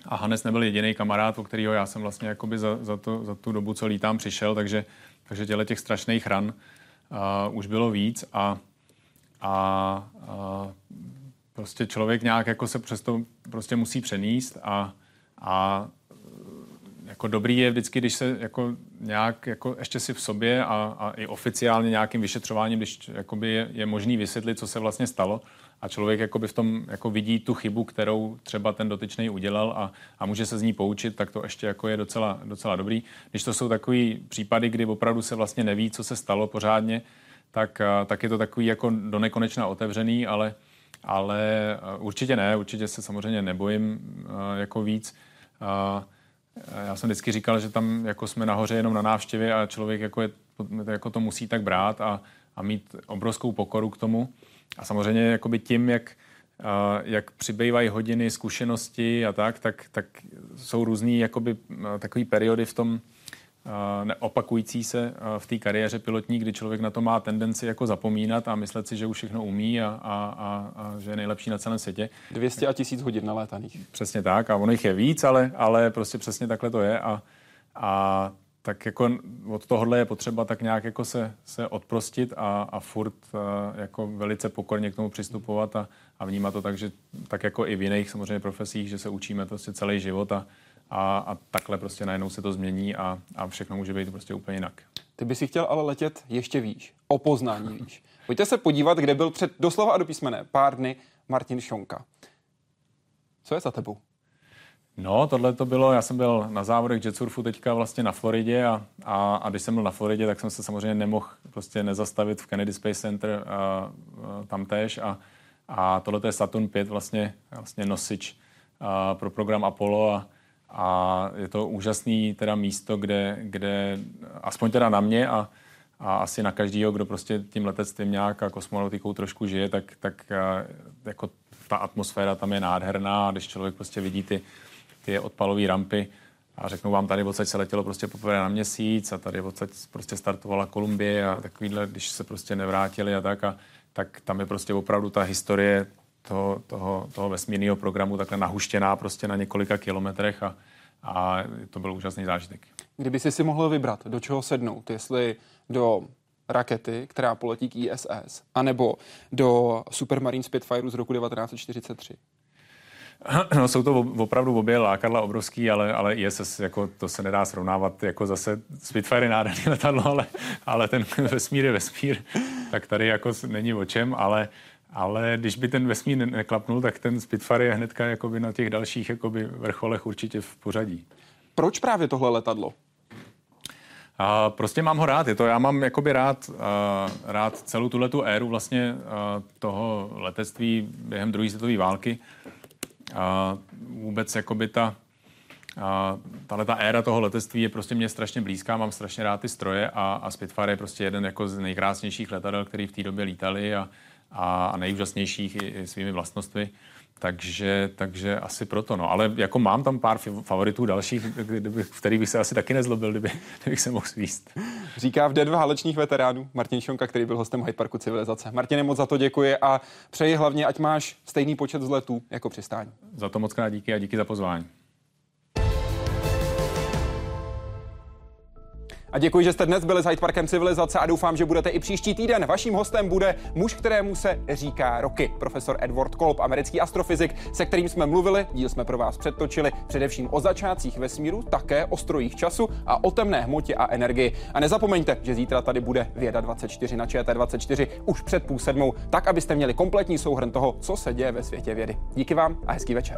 a Hanes nebyl jediný kamarád, o kterého já jsem vlastně jakoby za, za, to, za tu dobu, co lítám, přišel, takže, takže těle těch strašných ran uh, už bylo víc a, a, a prostě člověk nějak jako se přesto prostě musí přenést a, a jako dobrý je vždycky, když se jako nějak jako ještě si v sobě a, a i oficiálně nějakým vyšetřováním, když jakoby je, je možný vysvětlit, co se vlastně stalo a člověk jakoby v tom jako vidí tu chybu, kterou třeba ten dotyčný udělal a, a může se z ní poučit, tak to ještě jako je docela, docela dobrý. Když to jsou takový případy, kdy opravdu se vlastně neví, co se stalo pořádně, tak, tak je to takový jako do nekonečna otevřený, ale, ale určitě ne, určitě se samozřejmě nebojím jako víc. Já jsem vždycky říkal, že tam jako jsme nahoře jenom na návštěvě a člověk jako, je, jako to musí tak brát a, a mít obrovskou pokoru k tomu. A samozřejmě jakoby tím, jak, jak přibývají hodiny, zkušenosti a tak, tak, tak jsou různý jakoby takový periody v tom, opakující se v té kariéře pilotní, kdy člověk na to má tendenci jako zapomínat a myslet si, že už všechno umí a, a, a, a že je nejlepší na celém světě. 200 a tisíc hodin nalétaných. Přesně tak a ono jich je víc, ale, ale prostě přesně takhle to je a, a tak jako od tohohle je potřeba tak nějak jako se, se odprostit a, a furt jako velice pokorně k tomu přistupovat a, a vnímat to tak, že tak jako i v jiných samozřejmě profesích, že se učíme prostě celý život a, a, a takhle prostě najednou se to změní a, a všechno může být prostě úplně jinak. Ty bys si chtěl ale letět ještě výš, o poznání výš. Pojďte se podívat, kde byl před doslova a do písmene pár dny Martin Šonka. Co je za tebou? No, tohle to bylo, já jsem byl na závodech jetsurfu teďka vlastně na Floridě a, a, a když jsem byl na Floridě, tak jsem se samozřejmě nemohl prostě nezastavit v Kennedy Space Center a, a, tam též a, a tohle je Saturn 5 vlastně, vlastně nosič a, pro program Apollo a, a je to úžasný teda místo, kde, kde aspoň teda na mě a, a asi na každýho, kdo prostě tím letectvím nějak a kosmonautikou trošku žije, tak, tak jako ta atmosféra tam je nádherná a když člověk prostě vidí ty, ty odpalové rampy a řeknou vám, tady odsaď se letělo prostě poprvé na měsíc a tady odsaď prostě startovala Kolumbie a takovýhle, když se prostě nevrátili a tak a tak tam je prostě opravdu ta historie toho, toho, toho vesmírného programu takhle nahuštěná prostě na několika kilometrech a, a to byl úžasný zážitek. Kdyby si si mohl vybrat, do čeho sednout, jestli do rakety, která poletí k ISS, anebo do Supermarine Spitfire z roku 1943? No, jsou to opravdu obě lákadla obrovský, ale, ale ISS, jako, to se nedá srovnávat, jako zase Spitfire je nádherný letadlo, ale, ale ten vesmír je vesmír, tak tady jako není o čem, ale, ale když by ten vesmír neklapnul, tak ten Spitfire je hnedka jakoby na těch dalších jakoby vrcholech určitě v pořadí. Proč právě tohle letadlo? A prostě mám ho rád. Je to, já mám jakoby rád, uh, rád celou tuhle tu éru vlastně uh, toho letectví během druhé světové války. A vůbec jakoby ta, a tahle ta éra toho letectví je prostě mě strašně blízká, mám strašně rád ty stroje a, a Spitfire je prostě jeden jako z nejkrásnějších letadel, který v té době lítali a, a, a nejúžasnějších i, i svými vlastnostmi. Takže, takže asi proto. No. Ale jako mám tam pár favoritů dalších, v kterých bych se asi taky nezlobil, kdyby, kdybych se mohl svíst. Říká v den válečných veteránů Martin Šonka, který byl hostem Hyde Parku Civilizace. Martine, moc za to děkuji a přeji hlavně, ať máš stejný počet vzletů jako přistání. Za to moc krát díky a díky za pozvání. A děkuji, že jste dnes byli s Hyde Parkem Civilizace a doufám, že budete i příští týden. Vaším hostem bude muž, kterému se říká roky, profesor Edward Kolb, americký astrofyzik, se kterým jsme mluvili, díl jsme pro vás předtočili, především o začátcích vesmíru, také o strojích času a o temné hmotě a energii. A nezapomeňte, že zítra tady bude Věda 24 na ČT24 už před půl sedmou, tak abyste měli kompletní souhrn toho, co se děje ve světě vědy. Díky vám a hezký večer.